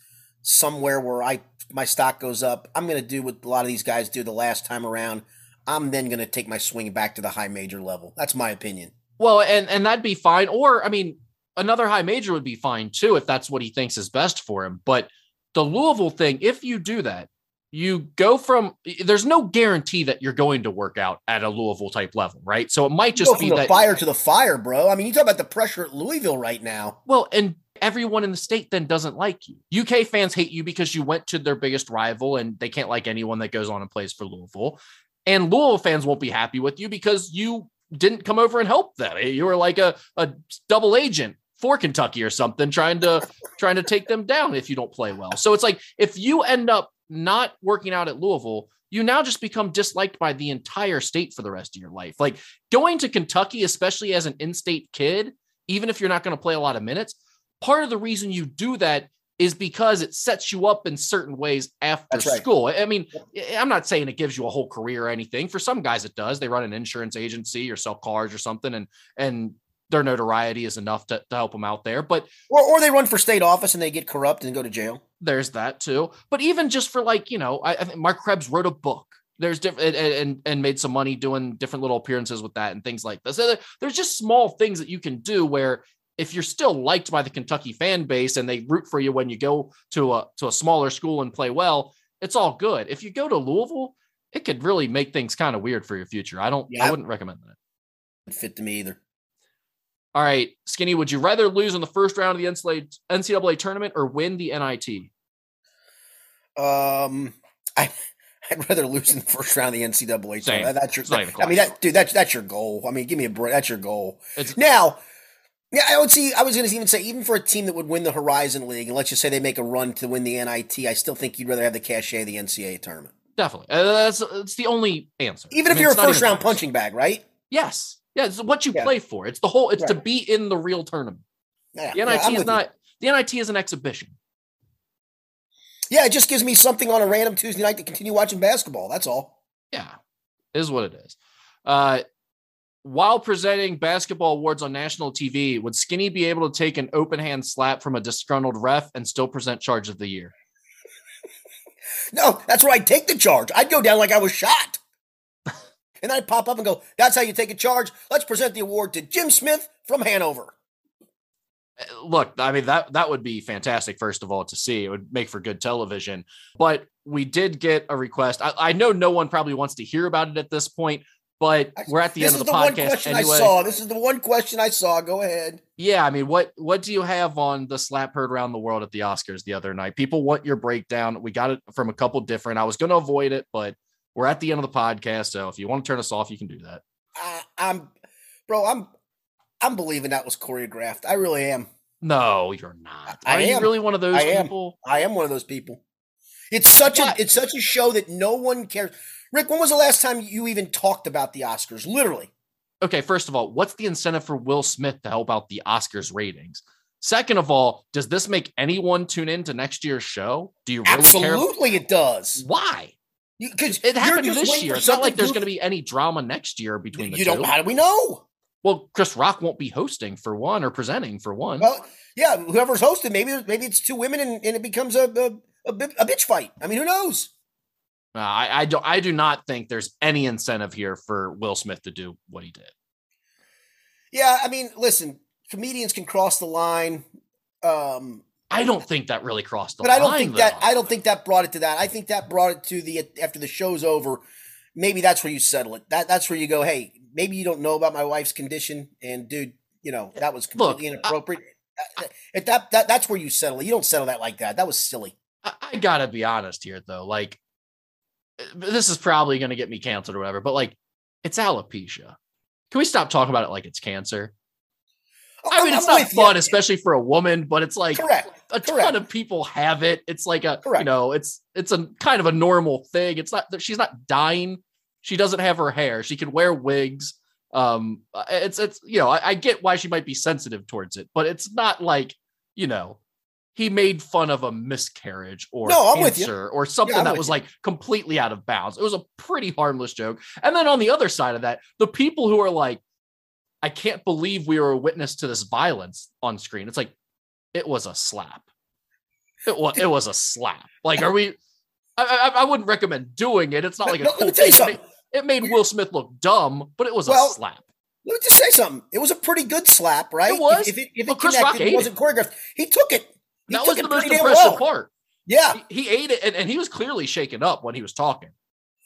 somewhere where I my stock goes up, I'm going to do what a lot of these guys do the last time around. I'm then going to take my swing back to the high major level. That's my opinion. Well, and and that'd be fine. Or I mean, another high major would be fine too if that's what he thinks is best for him. But the Louisville thing, if you do that, you go from there's no guarantee that you're going to work out at a Louisville type level, right? So it might just be that fire to the fire, bro. I mean, you talk about the pressure at Louisville right now. well, and everyone in the state then doesn't like you. UK fans hate you because you went to their biggest rival and they can't like anyone that goes on and plays for Louisville. And Louisville fans won't be happy with you because you didn't come over and help them. You were like a, a double agent for Kentucky or something, trying to trying to take them down if you don't play well. So it's like if you end up not working out at Louisville, you now just become disliked by the entire state for the rest of your life. Like going to Kentucky, especially as an in-state kid, even if you're not going to play a lot of minutes, part of the reason you do that is because it sets you up in certain ways after right. school. I mean, I'm not saying it gives you a whole career or anything. For some guys, it does. They run an insurance agency or sell cars or something, and and their notoriety is enough to, to help them out there. But Or, or they run for state office and they get corrupt and go to jail. there's that too. But even just for like, you know, I, I think Mark Krebs wrote a book. There's different and, and and made some money doing different little appearances with that and things like this. So there's just small things that you can do where if you're still liked by the Kentucky fan base and they root for you when you go to a to a smaller school and play well, it's all good. If you go to Louisville, it could really make things kind of weird for your future. I don't Yeah. I wouldn't recommend that. Didn't fit to me either. All right, Skinny, would you rather lose in the first round of the NCAA, tournament or win the NIT? Um, I I'd rather lose in the first round of the NCAA. Same. tournament. That's your. Even I mean, that dude. That's that's your goal. I mean, give me a break. That's your goal. It's Now, Yeah, I would see. I was going to even say, even for a team that would win the Horizon League, and let's just say they make a run to win the NIT, I still think you'd rather have the cachet of the NCAA tournament. Definitely, uh, that's that's the only answer. Even I if mean, you're a first round punching bag, right? Yes, yeah, it's what you Yeah. play for. It's the whole. It's to be in the real tournament. Yeah, The NIT I'm is with you. not. The NIT is an exhibition. Yeah, it just gives me something on a random Tuesday night to continue watching basketball. That's all. Yeah, is what it is. Uh, while presenting basketball awards on national TV, would Skinny be able to take an open hand slap from a disgruntled ref and still present charge of the year? No, that's where I'd take the charge. I'd go down like I was shot. and I'd pop up and go, that's how you take a charge. Let's present the award to Jim Smith from Hanover. Uh, Look, I mean that that would be fantastic. First of all, to see it would make for good television. But we did get a request. I, I know no one probably wants to hear about it at this point, but we're at the this end of the, the one podcast question anyway. I saw. This is the one question I saw. Go ahead. Yeah, I mean, what what do you have on the slap heard around the world at the Oscars the other night? People want your breakdown. We got it from a couple different. I was going to avoid it, but we're at the end of the podcast, so if you want to turn us off, you can do that. I, I'm, bro, I'm, I'm believing that was choreographed. I really am. No, you're not. I Are you really one of those I am. people? I am one of those people. It's such What? a, it's such a show that no one cares. Rick, when was the last time you even talked about the Oscars? Literally. Okay, first of all, what's the incentive for Will Smith to help out the Oscars ratings? Second of all, does this make anyone tune in to next year's show? Do you really care? Absolutely, it does. Why? Because It happened this year. It's not like there's going to be. any drama next year between the You two. don't. How do we know? Well, Chris Rock won't be hosting for one or presenting for one. Well, yeah, whoever's hosting, maybe maybe it's two women and, and it becomes a a, a a bitch fight. I mean, who knows? Uh, I, I don't. I do not think there's any incentive here for Will Smith to do what he did. Yeah, I mean, listen, comedians can cross the line, um, I don't think that really crossed the but line. But I don't think that. I don't think that brought it to that. I think that brought it to the after the show's over. Maybe that's where you settle it. That that's where you go. Hey, maybe you don't know about my wife's condition, and dude, you know that was Look, completely inappropriate. Uh, At that, that that's where you settle it. You don't settle that like that. That was silly. I, I gotta be honest here, though. Like, this is probably going to get me canceled or whatever, but like, it's alopecia. Can we stop talking about it like it's cancer? I mean, I'm- it's not with you. fun, especially for a woman, but it's like Correct. a correct. ton of people have it. It's like a, Correct. you know, it's it's a kind of a normal thing. It's not that she's not dying. She doesn't have her hair. She can wear wigs. Um, it's it's you know, I, I get why she might be sensitive towards it, but it's not like you know, he made fun of a miscarriage or No, I'm with you. cancer or something I'm that was you. like completely out of bounds. It was a pretty harmless joke. And then on the other side of that, the people who are like, I can't believe we were a witness to this violence on screen. It's like it was a slap. It was it was a slap. Like, are we? I, I, I wouldn't recommend doing it. It's not like a No, let cool me tell you thing. It made, something. it made Will Smith look dumb, but it was Well, a slap. Let me just say something. It was a pretty good slap, right? It was. If, if it, if it connected, it wasn't choreographed. He took it. He That was the most impressive well. part. Yeah. He, he ate it, and, and he was clearly shaken up when he was talking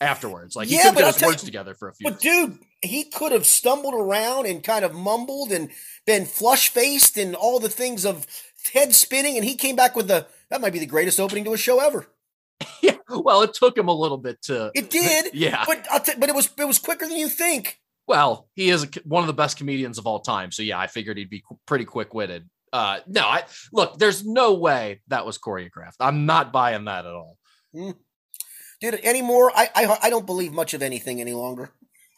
afterwards. Like he Yeah, couldn't get I'll his words you- together for a few. But dude, he could have stumbled around and kind of mumbled and been flush faced and all the things of head spinning, and he came back with the that might be the greatest opening to a show ever. yeah, well, it took him a little bit to. It did, Yeah. but I'll t- but it was it was quicker than you think. Well, he is a, one of the best comedians of all time. So yeah, I figured he'd be pretty quick witted. Uh, no, I look. There's no way that was choreographed. I'm not buying that at all. Dude, anymore, I, I I don't believe much of anything any longer.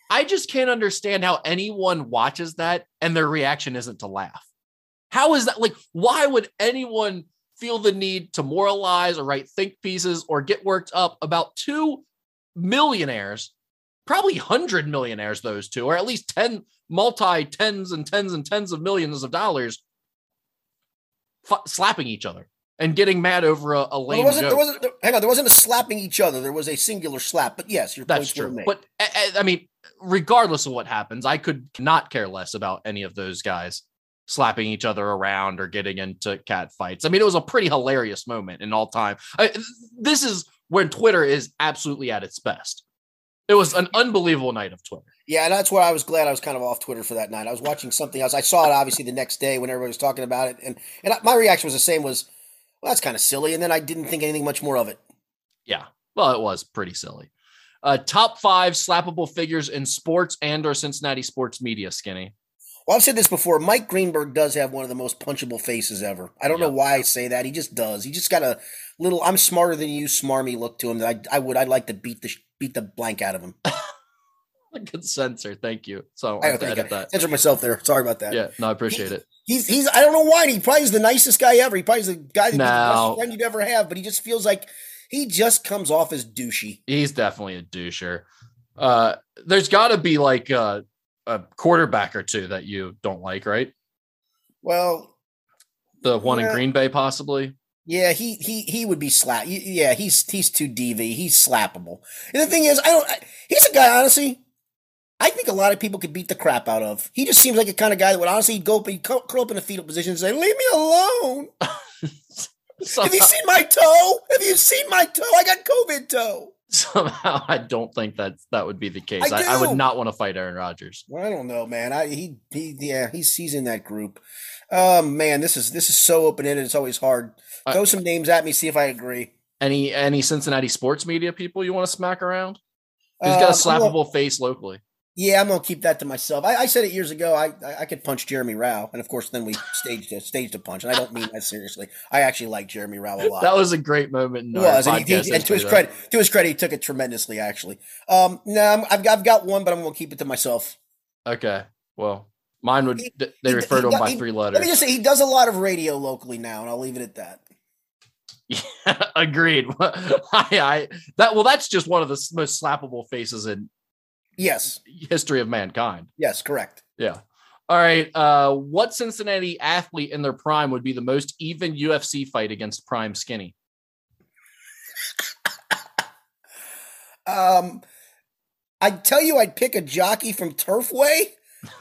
I just can't understand how anyone watches that and their reaction isn't to laugh. How is that? Like, why would anyone feel the need to moralize or write think pieces or get worked up about two millionaires, probably hundred millionaires, those two, or at least 10 multi tens and tens and tens of millions of dollars f- slapping each other and getting mad over a, a Well, lame there wasn't, joke? there wasn't there, hang on, there wasn't a slapping each other. There was a singular slap. But yes, your That's true. But I, I- I mean, regardless of what happens, I could not care less about any of those guys slapping each other around or getting into cat fights. I mean, it was a pretty hilarious moment in all time. I, this is when Twitter is absolutely at its best. It was an unbelievable night of Twitter. Yeah, and that's why I was glad I was kind of off Twitter for that night. I was watching something else. I saw it obviously the next day when everybody was talking about it, and and my reaction was the same. Was well, that's kind of silly, and then I didn't think anything much more of it. Yeah. Well, it was pretty silly. Uh, top five slappable figures in sports and or Cincinnati sports media, Skinny. Well, I've said this before. Mike Greenberg does have one of the most punchable faces ever. I don't know why I say that. He just does. He just got a little "I'm smarter than you" smarmy look to him that I, I would. I'd like to beat the beat the blank out of him. Good censor. Thank you. So I I have to edit that. censor myself there. Sorry about that. Yeah, no, I appreciate it. He's he's I don't know why. He probably is the nicest guy ever. He probably is the guy that No. the best friend you'd ever have. But he just feels like he just comes off as douchey. He's definitely a doucher. Uh, there's got to be like a, a quarterback or two that you don't like, right? Well, The one in Green Bay, possibly. Yeah, he he he would be slap. Yeah, he's he's too DV. He's slappable. And the thing is, I don't. I, he's a guy. Honestly, I think a lot of people could beat the crap out of. He just seems like a kind of guy that would honestly go up, he'd curl up in a fetal position and say, "Leave me alone." Have you seen my toe? Have you seen my toe? I got COVID toe. somehow I don't think that that would be the case. I I, I would not want to fight Aaron Rodgers. Well, I don't know, man. I he he yeah, he's he's in that group. Um, man, this is this is so open ended. It's always hard. I- Throw some names at me, see if I agree. Any any Cincinnati sports media people you want to smack around? Who's got a Um, gonna- slappable face locally? Yeah, I'm gonna keep that to myself. I, I said it years ago. I, I I could punch Jeremy Rao, and of course, then we staged a staged a punch, and I don't mean that seriously. I actually like Jeremy Rao a lot. That was a great moment. It was, and, he, he- and to his credit, to his credit, he took it tremendously. Actually, um, no, I'm, I've got, I've got one, but I'm gonna keep it to myself. Okay, well, mine would. He- they he- refer to him by three Let me letters. just say, he does a lot of radio locally now, and I'll leave it at that. Yeah, Agreed. I, I that well, that's just one of the most slappable faces in Yes, history of mankind. yes, correct. Yeah. All right. Uh, what Cincinnati athlete in their prime would be the most even UFC fight against Prime Skinny? Um, I'd tell you I'd pick a jockey from Turfway,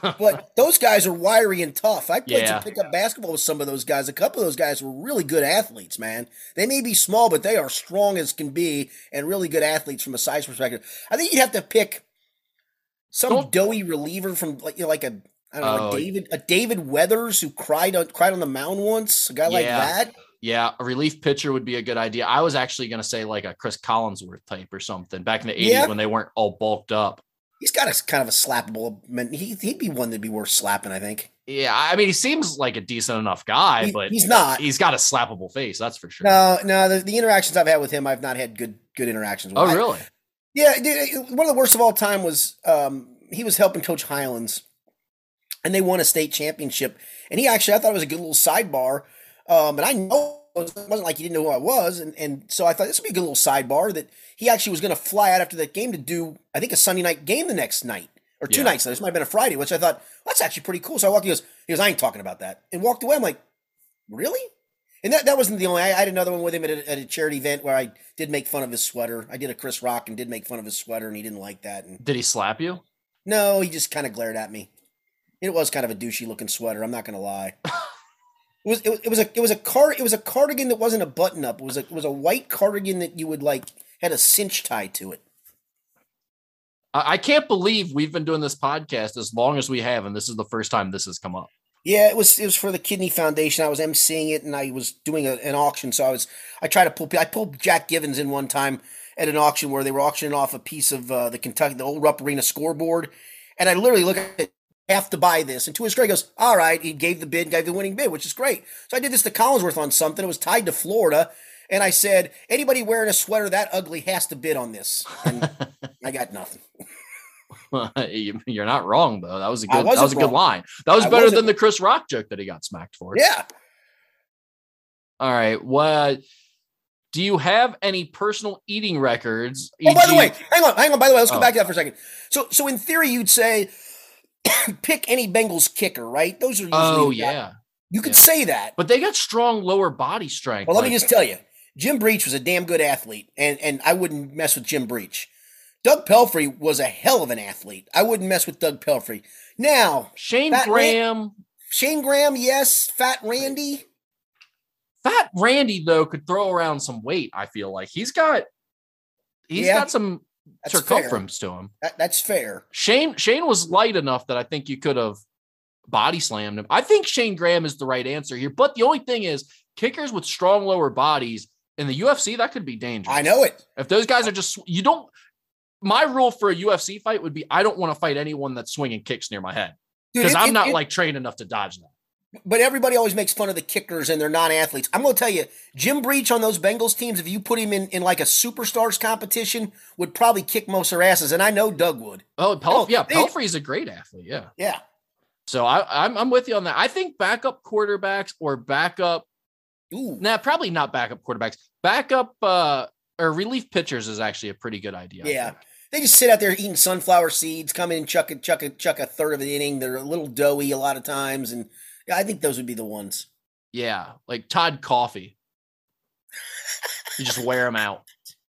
but those guys are wiry and tough. I played Yeah. some pickup basketball with some of those guys. A couple of those guys were really good athletes, man. They may be small, but they are strong as can be and really good athletes from a size perspective. I think you'd have to pick some Don't- doughy reliever from like you know, like a I don't know, Oh. a David a David Weathers who cried on cried on the mound once. A guy like that. Yeah, a relief pitcher would be a good idea. I was actually going to say like a Cris Collinsworth type or something back in the 80s Yeah. when they weren't all bulked up. He's got a kind of a slappable. man, He, he'd be one that'd be worth slapping. I think. Yeah, I mean, he seems like a decent enough guy, He- but he's not. He's got a slappable face, that's for sure. No, no. The, the interactions I've had with him, I've not had good good interactions. with oh, I- really? Yeah. One of the worst of all time was um, he was helping Coach Highlands, and they won a state championship. And he actually, I thought it was a good little sidebar. Um, and I know it wasn't like he didn't know who I was, and and so I thought this would be a good little sidebar that he actually was going to fly out after that game to do, I think, a Sunday night game the next night or two Yeah. nights. This might have been a Friday, which I thought that's actually pretty cool. So I walked. He goes, he goes, I ain't talking about that, and walked away. I'm like, really? And that, that wasn't the only. I, I had another one with him at a, at a charity event where I did make fun of his sweater. I did a Chris Rock and did make fun of his sweater, and he didn't like that. And Did he slap you? no, he just kind of glared at me. It was kind of a douchey looking sweater. I'm not gonna lie. It was, it was it was a it was a card it was a cardigan that wasn't a button up. It was a it was a white cardigan that you would like had a cinch tie to it. I, I can't believe we've been doing this podcast as long as we have, and this is the first time this has come up. Yeah, it was it was for the Kidney Foundation. I was emceeing it, and I was doing a, an auction. So I was I tried to pull I pulled Jack Givens in one time at an auction where they were auctioning off a piece of uh, the Kentucky the old Rupp Arena scoreboard, and I literally look at it. Have to buy this, and to his credit, goes, "All right." He gave the bid, gave the winning bid, which is great. So I did this to Collinsworth on something. It was tied to Florida, and I said, "Anybody wearing a sweater that ugly has to bid on this." And I got nothing. You- You're not wrong though. That was a good. That was a good line. That was I better than the Chris Rock joke that he got smacked for. Yeah. All right. What? Do you have any personal eating records? Oh, by the way, hang on, hang on. By the way, let's go Oh. back to that for a second. So, so in theory, you'd say pick any Bengals kicker, right? Those are usually Oh guy- yeah, You could Yeah. say that. but they got strong lower body strength. Well, let me just tell you, Jim Breech was a damn good athlete, and and I wouldn't mess with Jim Breech. Doug Pelfrey was a hell of an athlete. I wouldn't mess with Doug Pelfrey. Now, Shayne Fat Graham. Shayne Graham, yes. Fat Randy, Fat Randy though could throw around some weight. I feel like he's got he's Yeah. got some That's fair. circumference to him. that, that's fair. Shayne Shayne was light enough that I think you could have body slammed him. I think Shayne Graham is the right answer here. But the only thing is, kickers with strong lower bodies in the UFC that could be dangerous. I know it. If those guys are just you don't. My rule for a UFC fight would be I don't want to fight anyone that's swinging kicks near my head. because I'm it- not it- like trained enough to dodge that. But everybody always makes fun of the kickers and they're non-athletes. I'm going to tell you, Jim Breech on those Bengals teams, if you put him in, in like a superstars competition, would probably kick most of their asses. And I know Doug would. Oh, Pel- Oh, yeah, they- Pelfrey's a great athlete. Yeah. Yeah. So I, I'm I'm with you on that. I think backup quarterbacks or backup, Ooh. nah, probably not backup quarterbacks. Backup uh or relief pitchers is actually a pretty good idea. Yeah. They just sit out there eating sunflower seeds, come in and chuck a chuck a chuck a third of an inning. They're a little doughy a lot of times, and yeah, I think those would be the ones. Yeah, like Todd Coffey. you just wear them out.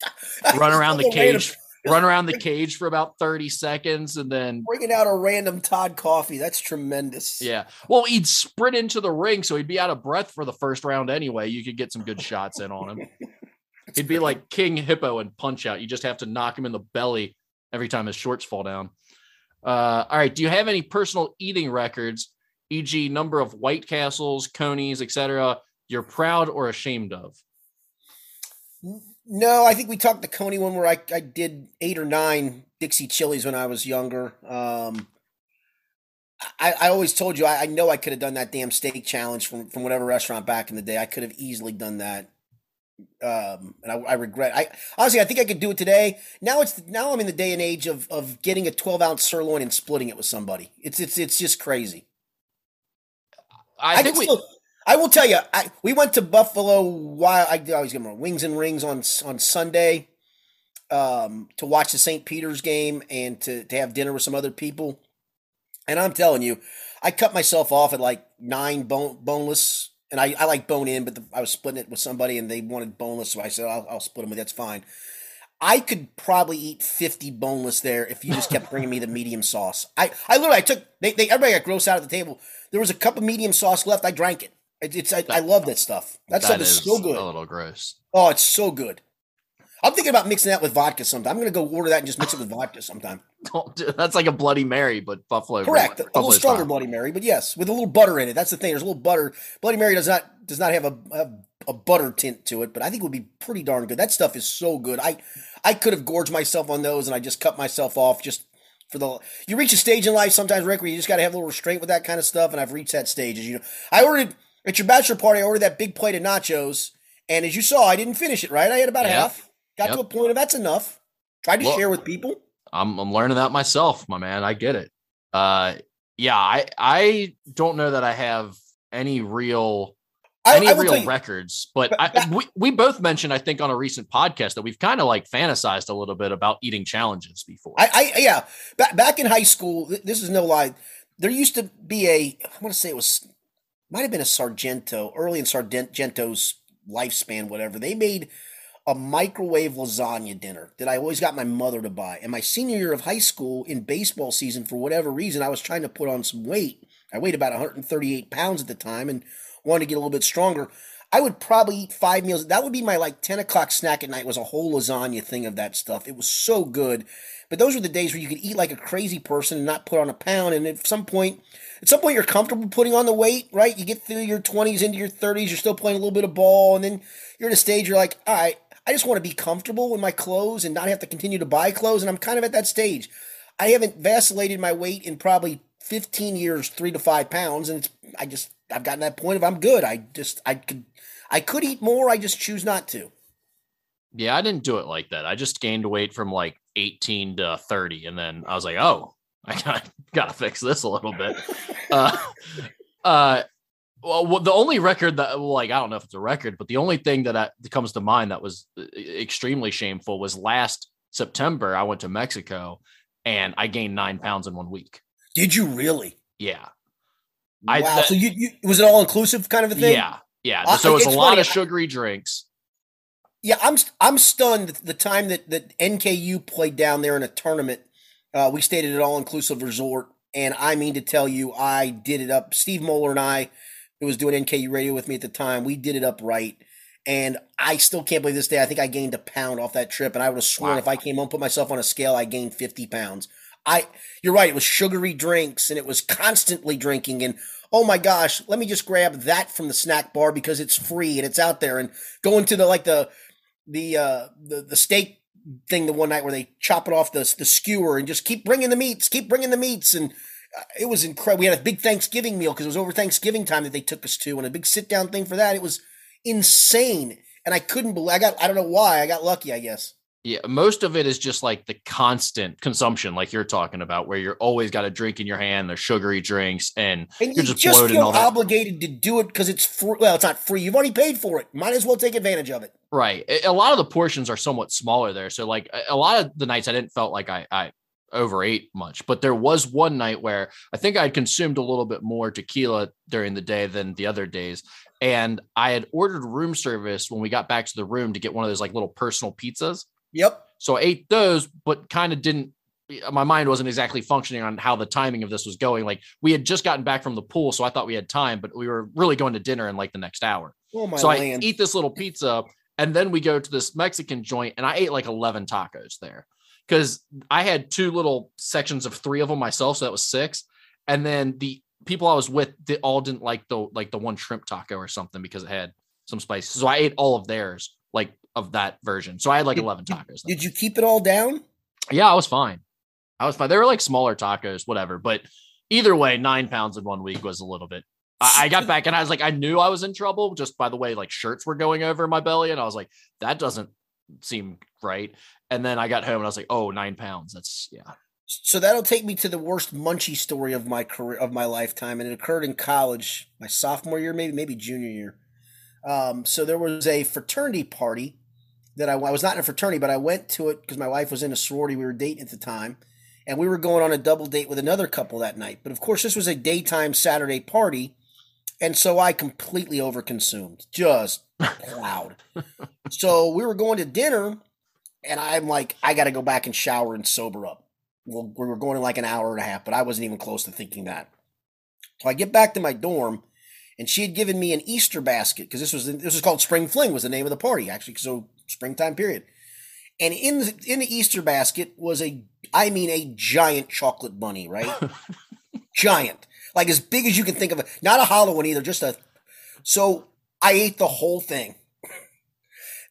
Run around the cage. Run around the cage for about 30 seconds and then Bringing out a random Todd Coffey. That's tremendous. yeah. Well, he'd sprint into the ring, so he'd be out of breath for the first round anyway. You could get some good shots in on him. He'd be like King Hippo and punch out. You just have to knock him in the belly every time his shorts fall down. Uh, all right. Do you have any personal eating records, e.g., number of White Castles, Conies, etc., you're proud or ashamed of? No, I think we talked the Coney one where I, I did eight or nine Dixie Chilies when I was younger. Um, I, I always told you I, I know I could have done that damn steak challenge from, from whatever restaurant back in the day. I could have easily done that. Um, and I, I regret. I honestly, I think I could do it today. Now it's now I'm in the day and age of of getting a 12 ounce sirloin and splitting it with somebody. It's it's it's just crazy. I, I, think we. still, I will tell you, I we went to Buffalo while I always get them wings and rings on on Sunday, um, to watch the St. Peter's game and to to have dinner with some other people. And I'm telling you, I cut myself off at like nine bone boneless, and I, I like bone in, but the, I was splitting it with somebody and they wanted boneless, so I said I'll, I'll split them with that's fine. I could probably eat 50 boneless there if you just kept bringing me the medium sauce. I, I literally, I took, they, they, everybody got gross out at the table. There was a cup of medium sauce left. I drank it. It- It's, I, I love that stuff. That, stuff is, so good. A little gross. Oh, it's so good. I'm thinking about mixing that with vodka sometime. I'm going to go order that and just mix it with vodka sometime. That's like a Bloody Mary, but Buffalo. Correct. A Buffalo little stronger style. Bloody Mary, but yes, with a little butter in it. That's the thing. There's a little butter. Bloody Mary does not does not have a, a a butter tint to it, but I think it would be pretty darn good. That stuff is so good. I I could have gorged myself on those, and I just cut myself off just for the. You reach a stage in life sometimes, Rick, where you just got to have a little restraint with that kind of stuff, and I've reached that stage. As you know, I ordered at your bachelor party. I ordered that big plate of nachos, and as you saw, I didn't finish it. Right, I had about Yep. half. Got to a point of that's enough. Tried to share with people. I'm I'm learning that myself, my man. I get it. Uh, yeah, I I don't know that I have any real I, any I real you, records, but But I, we we both mentioned I think on a recent podcast that we've kind of like fantasized a little bit about eating challenges before. I, I yeah. Back back in high school, th- this is no lie. There used to be a I want to say it was might have been a Sargento early in Sargento's lifespan, whatever. They made a microwave lasagna dinner that I always got my mother to buy. And my senior year of high school in baseball season, for whatever reason, I was trying to put on some weight. I weighed about 138 pounds at the time and wanted to get a little bit stronger. I would probably eat five meals. That would be my like 10 o'clock snack at night was a whole lasagna thing of that stuff. It was so good. But those were the days where you could eat like a crazy person and not put on a pound. And at some point, at some point, you're comfortable putting on the weight, right? You get through your 20s into your 30s, you're still playing a little bit of ball, and then you're at a stage you're like, all right, I just want to be comfortable with my clothes and not have to continue to buy clothes. And I'm kind of at that stage. I haven't vacillated my weight in probably 15 years, three to five pounds, and it's I just I've gotten that point of I'm good. I just I could I could eat more. I just choose not to. yeah, I didn't do it like that. I just gained weight from like 18 to 30, and then I was like, oh, I got gotta fix this a little bit. uh, uh, well, well, the only record that, well, like, I don't know if it's a record, but the only thing that, I, that comes to mind that was uh, extremely shameful was last September. I went to Mexico and I gained nine pounds in one week. Did you really? Yeah, Wow. I- that- so you, you was it all inclusive kind of a thing? yeah, yeah. I- so was a it's lot of sugary drinks. Yeah, I'm I'm stunned the time that that NKU played down there in a tournament. Uh, we stayed at an all inclusive resort, and I mean to tell you, I did it up. Steve Moeller and I, who was doing NKU radio with me at the time, we did it up right. And I still can't believe this day. I think I gained a pound off that trip, and I would have sworn Wow. if I came home, put myself on a scale, I gained fifty pounds. I, you're right. It was sugary drinks, and it was constantly drinking, and oh my gosh, let me just grab that from the snack bar because it's free and it's out there, and going to the like the the uh the, the steak thing the one night where they chop it off the the skewer and just keep bringing the meats, keep bringing the meats, and it was incredible. We had a big Thanksgiving meal because it was over Thanksgiving time that they took us to, and a big sit down thing for that. It was insane, and I couldn't believe. I got. I don't know why. I got lucky. I guess. Yeah, most of it is just like the constant consumption, like you're talking about, where you're always got a drink in your hand, the sugary drinks, and, And you're you just, just bloated feel obligated to do it because it's free. Well, it's not free. You've already paid for it. Might as well take advantage of it. Right. A- lot of the portions are somewhat smaller there. So like a- a lot of the nights I didn't felt like I, I overate much, but there was one night where I think I'd consumed a little bit more tequila during the day than the other days. And I had ordered room service when we got back to the room to get one of those like little personal pizzas. Yep. So I ate those, but kind of didn't. My mind wasn't exactly functioning on how the timing of this was going. Like we had just gotten back from the pool, so I thought we had time, but we were really going to dinner in like the next hour. Oh my so land. I eat this little pizza, and then we go to this Mexican joint, and I ate like eleven tacos there because I had two little sections of three of them myself, so that was six. And then the people I was with, they all didn't like the like the one shrimp taco or something because it had some spice. So I ate all of theirs, like of that version. So I had like Did- eleven tacos. Did you keep it all down? Yeah, I was fine. I was fine. They were like smaller tacos, whatever. But either way, nine pounds in one week was a little bit. I, I got back and I was like, I knew I was in trouble just by the way like shirts were going over my belly, and I was like, that doesn't seem right. And then I got home and I was like, oh, nine pounds. That's yeah. So that'll take me to the worst munchie story of my career of my lifetime, and it occurred in college, my sophomore year, maybe maybe junior year. Um, so there was a fraternity party that I, I was not in a fraternity, but I went to it because my wife was in a sorority. We were dating at the time, and we were going on a double date with another couple that night. But of course, this was a daytime Saturday party, and so I completely overconsumed, just plowed. so we were going to dinner, and I'm like, I got to go back and shower and sober up. Well, we were going in like an hour and a half, but I wasn't even close to thinking that. So I get back to my dorm, and she had given me an Easter basket because this was this was called Spring Fling was the name of the party actually. So springtime period, and in the, in the Easter basket was a I mean a giant chocolate bunny, right? giant, like as big as you can think of it. Not a hollow one either, just a. So I ate the whole thing.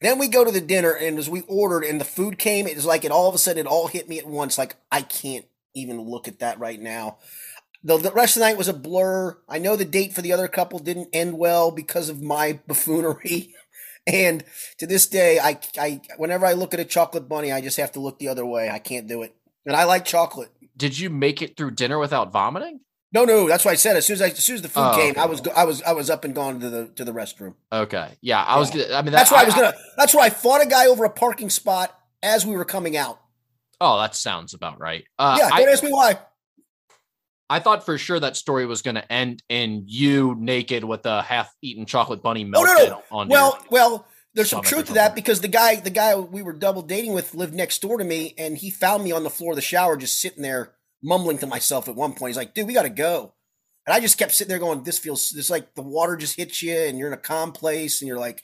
Then we go to the dinner, and as we ordered, and the food came, it was like it all of a sudden it all hit me at once. Like I can't even look at that right now. The, the rest of the night was a blur. I know the date for the other couple didn't end well because of my buffoonery. And to this day, I, I whenever I look at a chocolate bunny, I just have to look the other way. I can't do it. And I like chocolate. Did you make it through dinner without vomiting? No, no, that's what I said. As soon as I, as soon as the food Oh, came, okay. I was I was I was up and gone to the to the restroom. Okay. Yeah. I was gonna I mean that, That's why I was gonna. That's why I fought a guy over a parking spot as we were coming out. Oh, that sounds about right. Uh, yeah, I, don't ask me why. I thought for sure that story was going to end in you naked with a half-eaten chocolate bunny Oh melted no, no. on Well, well, there's some truth to that because the guy, the guy we were double dating with, lived next door to me, and he found me on the floor of the shower, just sitting there mumbling to myself. At one point, he's like, "Dude, we got to go," and I just kept sitting there going, "This feels this like the water just hits you, and you're in a calm place, and you're like,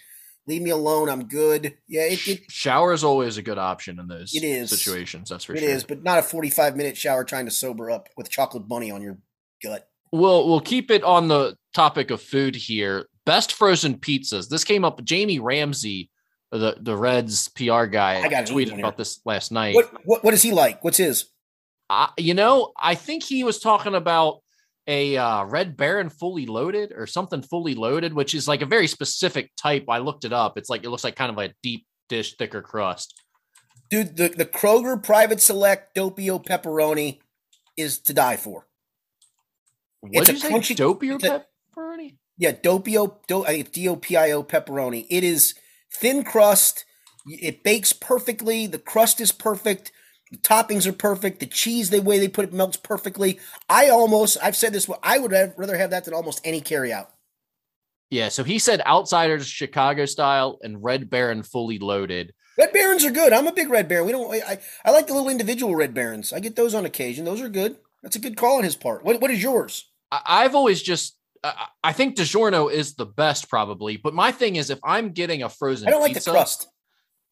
leave me alone, I'm good." Yeah, it, it, shower is always a good option in those It is. situations. That's for it sure. is, but not a 45 minute shower trying to sober up with chocolate bunny on your gut. We'll we'll keep it on the topic of food here. Best frozen pizzas. This came up. Jamie Ramsey, the the Reds PR guy, I got an tweeted about this last night. What, what what is he like? What's his? I, you know, I think he was talking about a uh, Red Baron fully loaded or something fully loaded, which is like a very specific type. I looked it up. It's like it looks like kind of a deep dish, thicker crust. Dude, the, the Kroger Private Select Doppio pepperoni is to die for. What It's a you say? crunchy- Dopey or pepperoni? Yeah, Doppio, do, I think it's D-O-P-I-O pepperoni. It is thin crust. It bakes perfectly. The crust is perfect. The toppings are perfect. The cheese, the way they put it, melts perfectly. I almost, I've said this, I would have, rather have that than almost any carryout. Yeah. So he said outsiders Chicago style and Red Baron fully loaded. Red Barons are good. I'm a big Red Baron. We don't. I, I like the little individual Red Barons. I get those on occasion. Those are good. That's a good call on his part. What What is yours? I, I've always just. I I think DiGiorno is the best, probably. But my thing is, if I'm getting a frozen I don't like pizza, the crust.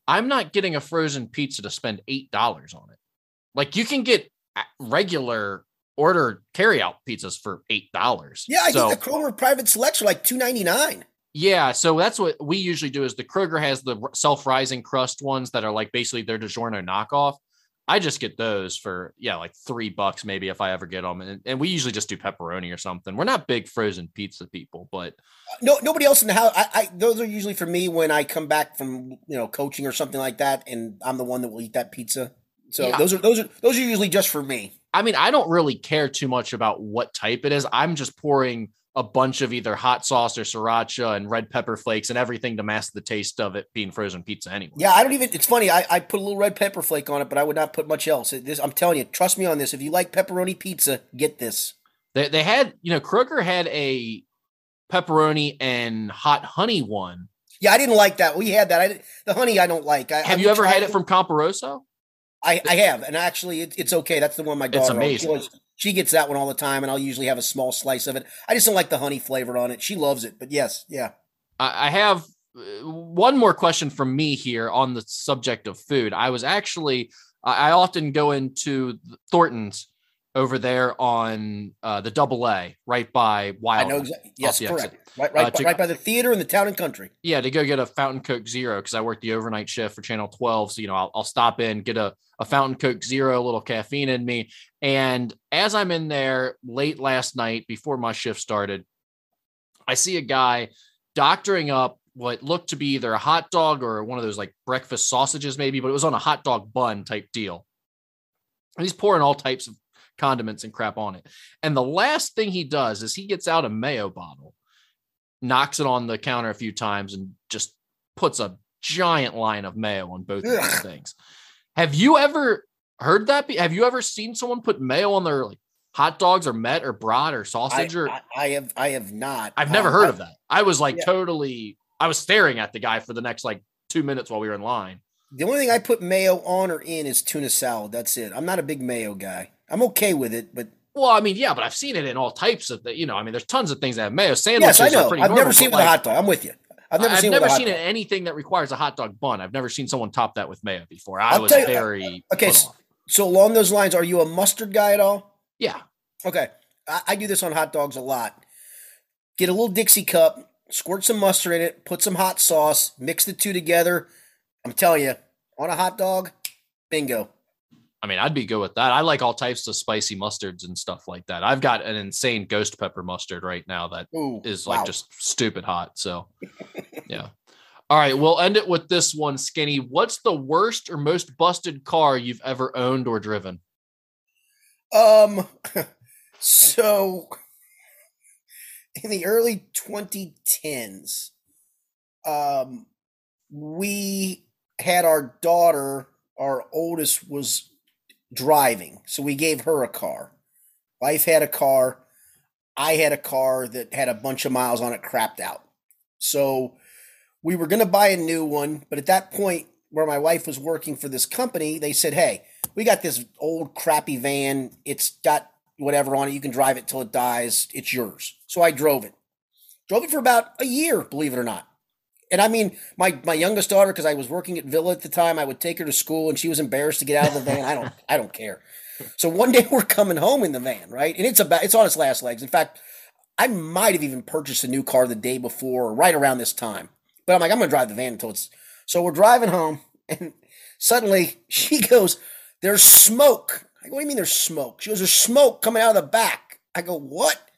I'm not getting a frozen pizza to spend eight dollars on it. Like you can get regular order carryout pizzas for eight dollars. Yeah, I so, think the Kroger Private Selects are like two ninety nine. Yeah, so that's what we usually do. Is the Kroger has the self-rising crust ones that are like basically their DiGiorno knockoff. I just get those for yeah, like three bucks maybe if I ever get them, and, and we usually just do pepperoni or something. We're not big frozen pizza people, but no, nobody else in the house. I, I those are usually for me when I come back from you know coaching or something like that, and I'm the one that will eat that pizza. So yeah. those are those are those are usually just for me. I mean, I don't really care too much about what type it is. I'm just pouring a bunch of either hot sauce or sriracha and red pepper flakes and everything to mask the taste of it being frozen pizza anyway. Yeah, I don't even. It's funny. I, I put a little red pepper flake on it, but I would not put much else. This, I'm telling you, trust me on this. If you like pepperoni pizza, get this. They they had you know Kroger had a pepperoni and hot honey one. Yeah, I didn't like that. We had that. I the honey I don't like. I, have I you ever had it from Camporosso? I, I have, and actually, it, it's okay. That's the one my daughter. It's amazing. She, she, gets that one all the time, and I'll usually have a small slice of it. I just don't like the honey flavor on it. She loves it, but yes, yeah. I have uh, one more question from me here on the subject of food. I was actually, I often go into Thornton's over there on uh, the Double A, right by Wild. I know exactly. Yes, correct. Right, right, uh, to, right by the theater in the town and country. Yeah, to go get a fountain coke zero because I work the overnight shift for Channel 12. So you know, I'll, I'll stop in, get a a fountain coke zero, a little caffeine in me, and as I'm in there late last night before my shift started, I see a guy doctoring up what looked to be either a hot dog or one of those like breakfast sausages, maybe, but it was on a hot dog bun type deal. And he's pouring all types of condiments and crap on it. And the last thing he does is he gets out a mayo bottle, knocks it on the counter a few times, and just puts a giant line of mayo on both of these things. Have you ever heard that? Be- have you ever seen someone put mayo on their like hot dogs or met or brat or sausage? I, or I, I, have I have not. I've never heard of uh, that. I was like yeah. totally. I was staring at the guy for the next like two minutes while we were in line. The only thing I put mayo on or in is tuna salad. That's it. I'm not a big mayo guy. I'm okay with it, but well, I mean, yeah, but I've seen it in all types of the, you know, I mean, there's tons of things that have mayo sandwiches. Yes, I know. I've normal, never seen it with like, a hot dog. I'm with you. I've never I've seen, never seen anything that requires a hot dog bun. I've never seen someone top that with mayo before. I I'll was you, very okay. So along those lines, are you a mustard guy at all? Yeah. Okay, I, I do this on hot dogs a lot. Get a little Dixie cup, squirt some mustard in it, put some hot sauce, mix the two together. I'm telling you, on a hot dog, bingo. I mean, I'd be good with that. I like all types of spicy mustards and stuff like that. I've got an insane ghost pepper mustard right now that Ooh, is like wow. just stupid hot. So, yeah. All right, we'll end it with this one, Skinny. What's the worst or most busted car you've ever owned or driven? Um, so in the early 2010s, um, we had our daughter, our oldest was driving. So we gave her a car. Wife had a car. I had a car that had a bunch of miles on it crapped out. So we were going to buy a new one. But at that point, where my wife was working for this company, they said, hey, we got this old crappy van. It's got whatever on it. You can drive it till it dies. It's yours. So I drove it. Drove it for about a year, believe it or not and I mean, my my youngest daughter, because I was working at Villa at the time, I would take her to school, and she was embarrassed to get out of the van. I don't, I don't care. So one day we're coming home in the van, right, and it's about it's on its last legs. In fact, I might have even purchased a new car the day before, right around this time. But I'm like, I'm gonna drive the van until it's. So we're driving home, and suddenly she goes, "There's smoke." I go, "What do you mean there's smoke?" She goes, "There's smoke coming out of the back." I go, "What?"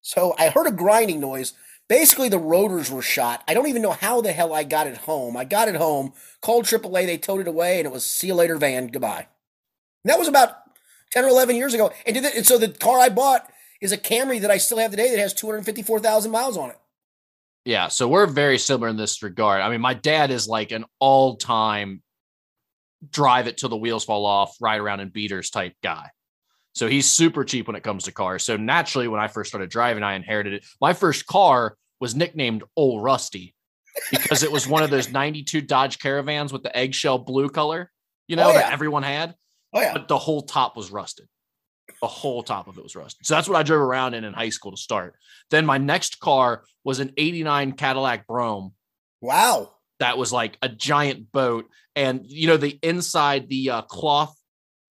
So I heard a grinding noise. Basically, the rotors were shot. I don't even know how the hell I got it home. I got it home, called AAA, they towed it away, and it was see you later, van, goodbye. And that was about 10 or 11 years ago. And, and so the car I bought is a Camry that I still have today that has 254,000 miles on it. Yeah, so we're very similar in this regard. I mean, my dad is like an all time drive it till the wheels fall off, ride around in beaters type guy. So he's super cheap when it comes to cars. So naturally, when I first started driving, I inherited it. My first car was nicknamed Old Rusty because it was one of those 92 Dodge Caravans with the eggshell blue color, you know, oh, yeah. that everyone had. Oh, yeah. But the whole top was rusted. The whole top of it was rusted. So that's what I drove around in in high school to start. Then my next car was an 89 Cadillac Brougham. Wow. That was like a giant boat. And, you know, the inside, the uh, cloth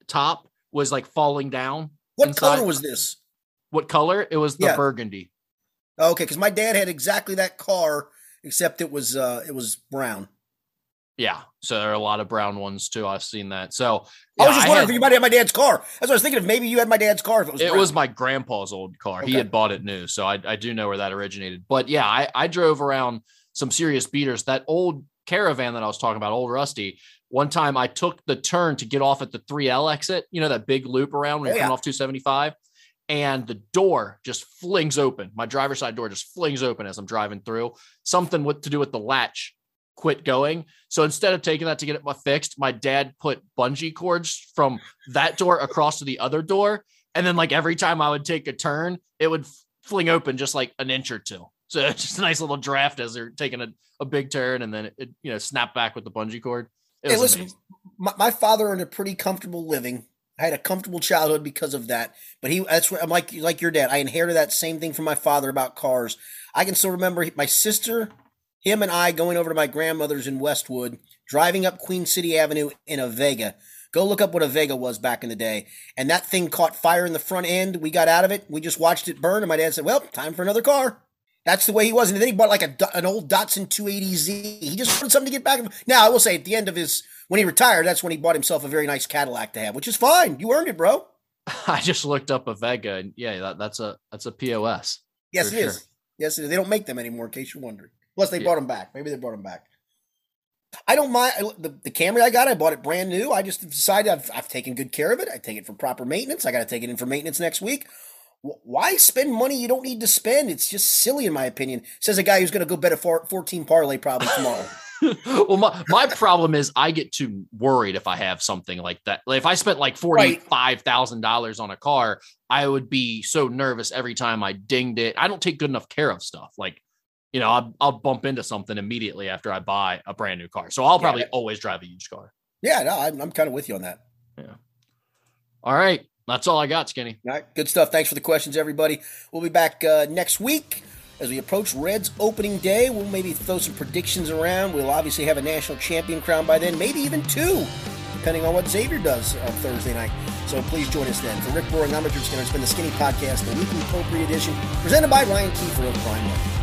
top was like falling down. What inside. color was this? What color? It was the yeah. burgundy. Okay, because my dad had exactly that car, except it was uh it was brown. Yeah, so there are a lot of brown ones too. I've seen that. So yeah, I was just wondering had, if you might have my dad's car. That's what I was thinking. If maybe you had my dad's car. If it was, it was my grandpa's old car. Okay. He had bought it new, so I, I do know where that originated. But yeah, I, I drove around some serious beaters. That old caravan that I was talking about, old Rusty. One time I took the turn to get off at the 3L exit. You know that big loop around when oh, you're oh, coming off 275 and the door just flings open. My driver's side door just flings open as I'm driving through. Something with to do with the latch quit going. So instead of taking that to get it fixed, my dad put bungee cords from that door across to the other door. And then like every time I would take a turn, it would fling open just like an inch or two. So it's just a nice little draft as they're taking a, a big turn and then it, it you know snap back with the bungee cord. It hey, listen, my, my, father earned a pretty comfortable living. I had a comfortable childhood because of that. But he that's what I'm like like your dad. I inherited that same thing from my father about cars. I can still remember my sister him and I going over to my grandmother's in Westwood, driving up Queen City Avenue in a Vega. Go look up what a Vega was back in the day. And that thing caught fire in the front end. We got out of it. We just watched it burn. And my dad said, Well, time for another car. That's the way he was. And then he bought like a, an old Datsun 280Z. He just wanted something to get back. Now, I will say at the end of his, when he retired, that's when he bought himself a very nice Cadillac to have, which is fine. You earned it, bro. I just looked up a Vega and yeah, that, that's a, that's a POS. Yes, it sure. is. Yes, it is. They don't make them anymore in case you're wondering. Plus, they yeah. brought them back. Maybe they brought them back. I don't mind the, the Camry I got. I bought it brand new. I just decided I've, I've taken good care of it. I take it for proper maintenance. I got to take it in for maintenance next week. Why spend money you don't need to spend? It's just silly, in my opinion. Says a guy who's going to go bet a 14 parlay probably tomorrow. well, my, my problem is I get too worried if I have something like that. Like if I spent like $45,000 on a car, I would be so nervous every time I dinged it. I don't take good enough care of stuff. Like you know, I'll, I'll bump into something immediately after I buy a brand new car. So I'll probably yeah. always drive a used car. Yeah, no, I'm, I'm kind of with you on that. Yeah. All right. That's all I got, Skinny. All right. Good stuff. Thanks for the questions, everybody. We'll be back uh, next week as we approach Reds opening day. We'll maybe throw some predictions around. We'll obviously have a national champion crown by then, maybe even two, depending on what Xavier does on Thursday night. So please join us then. For Rick Broering, I'm Richard Skinner. It's been the Skinny Podcast, the weekly Potpourri edition, presented by Ryan Kiefer of Prime One.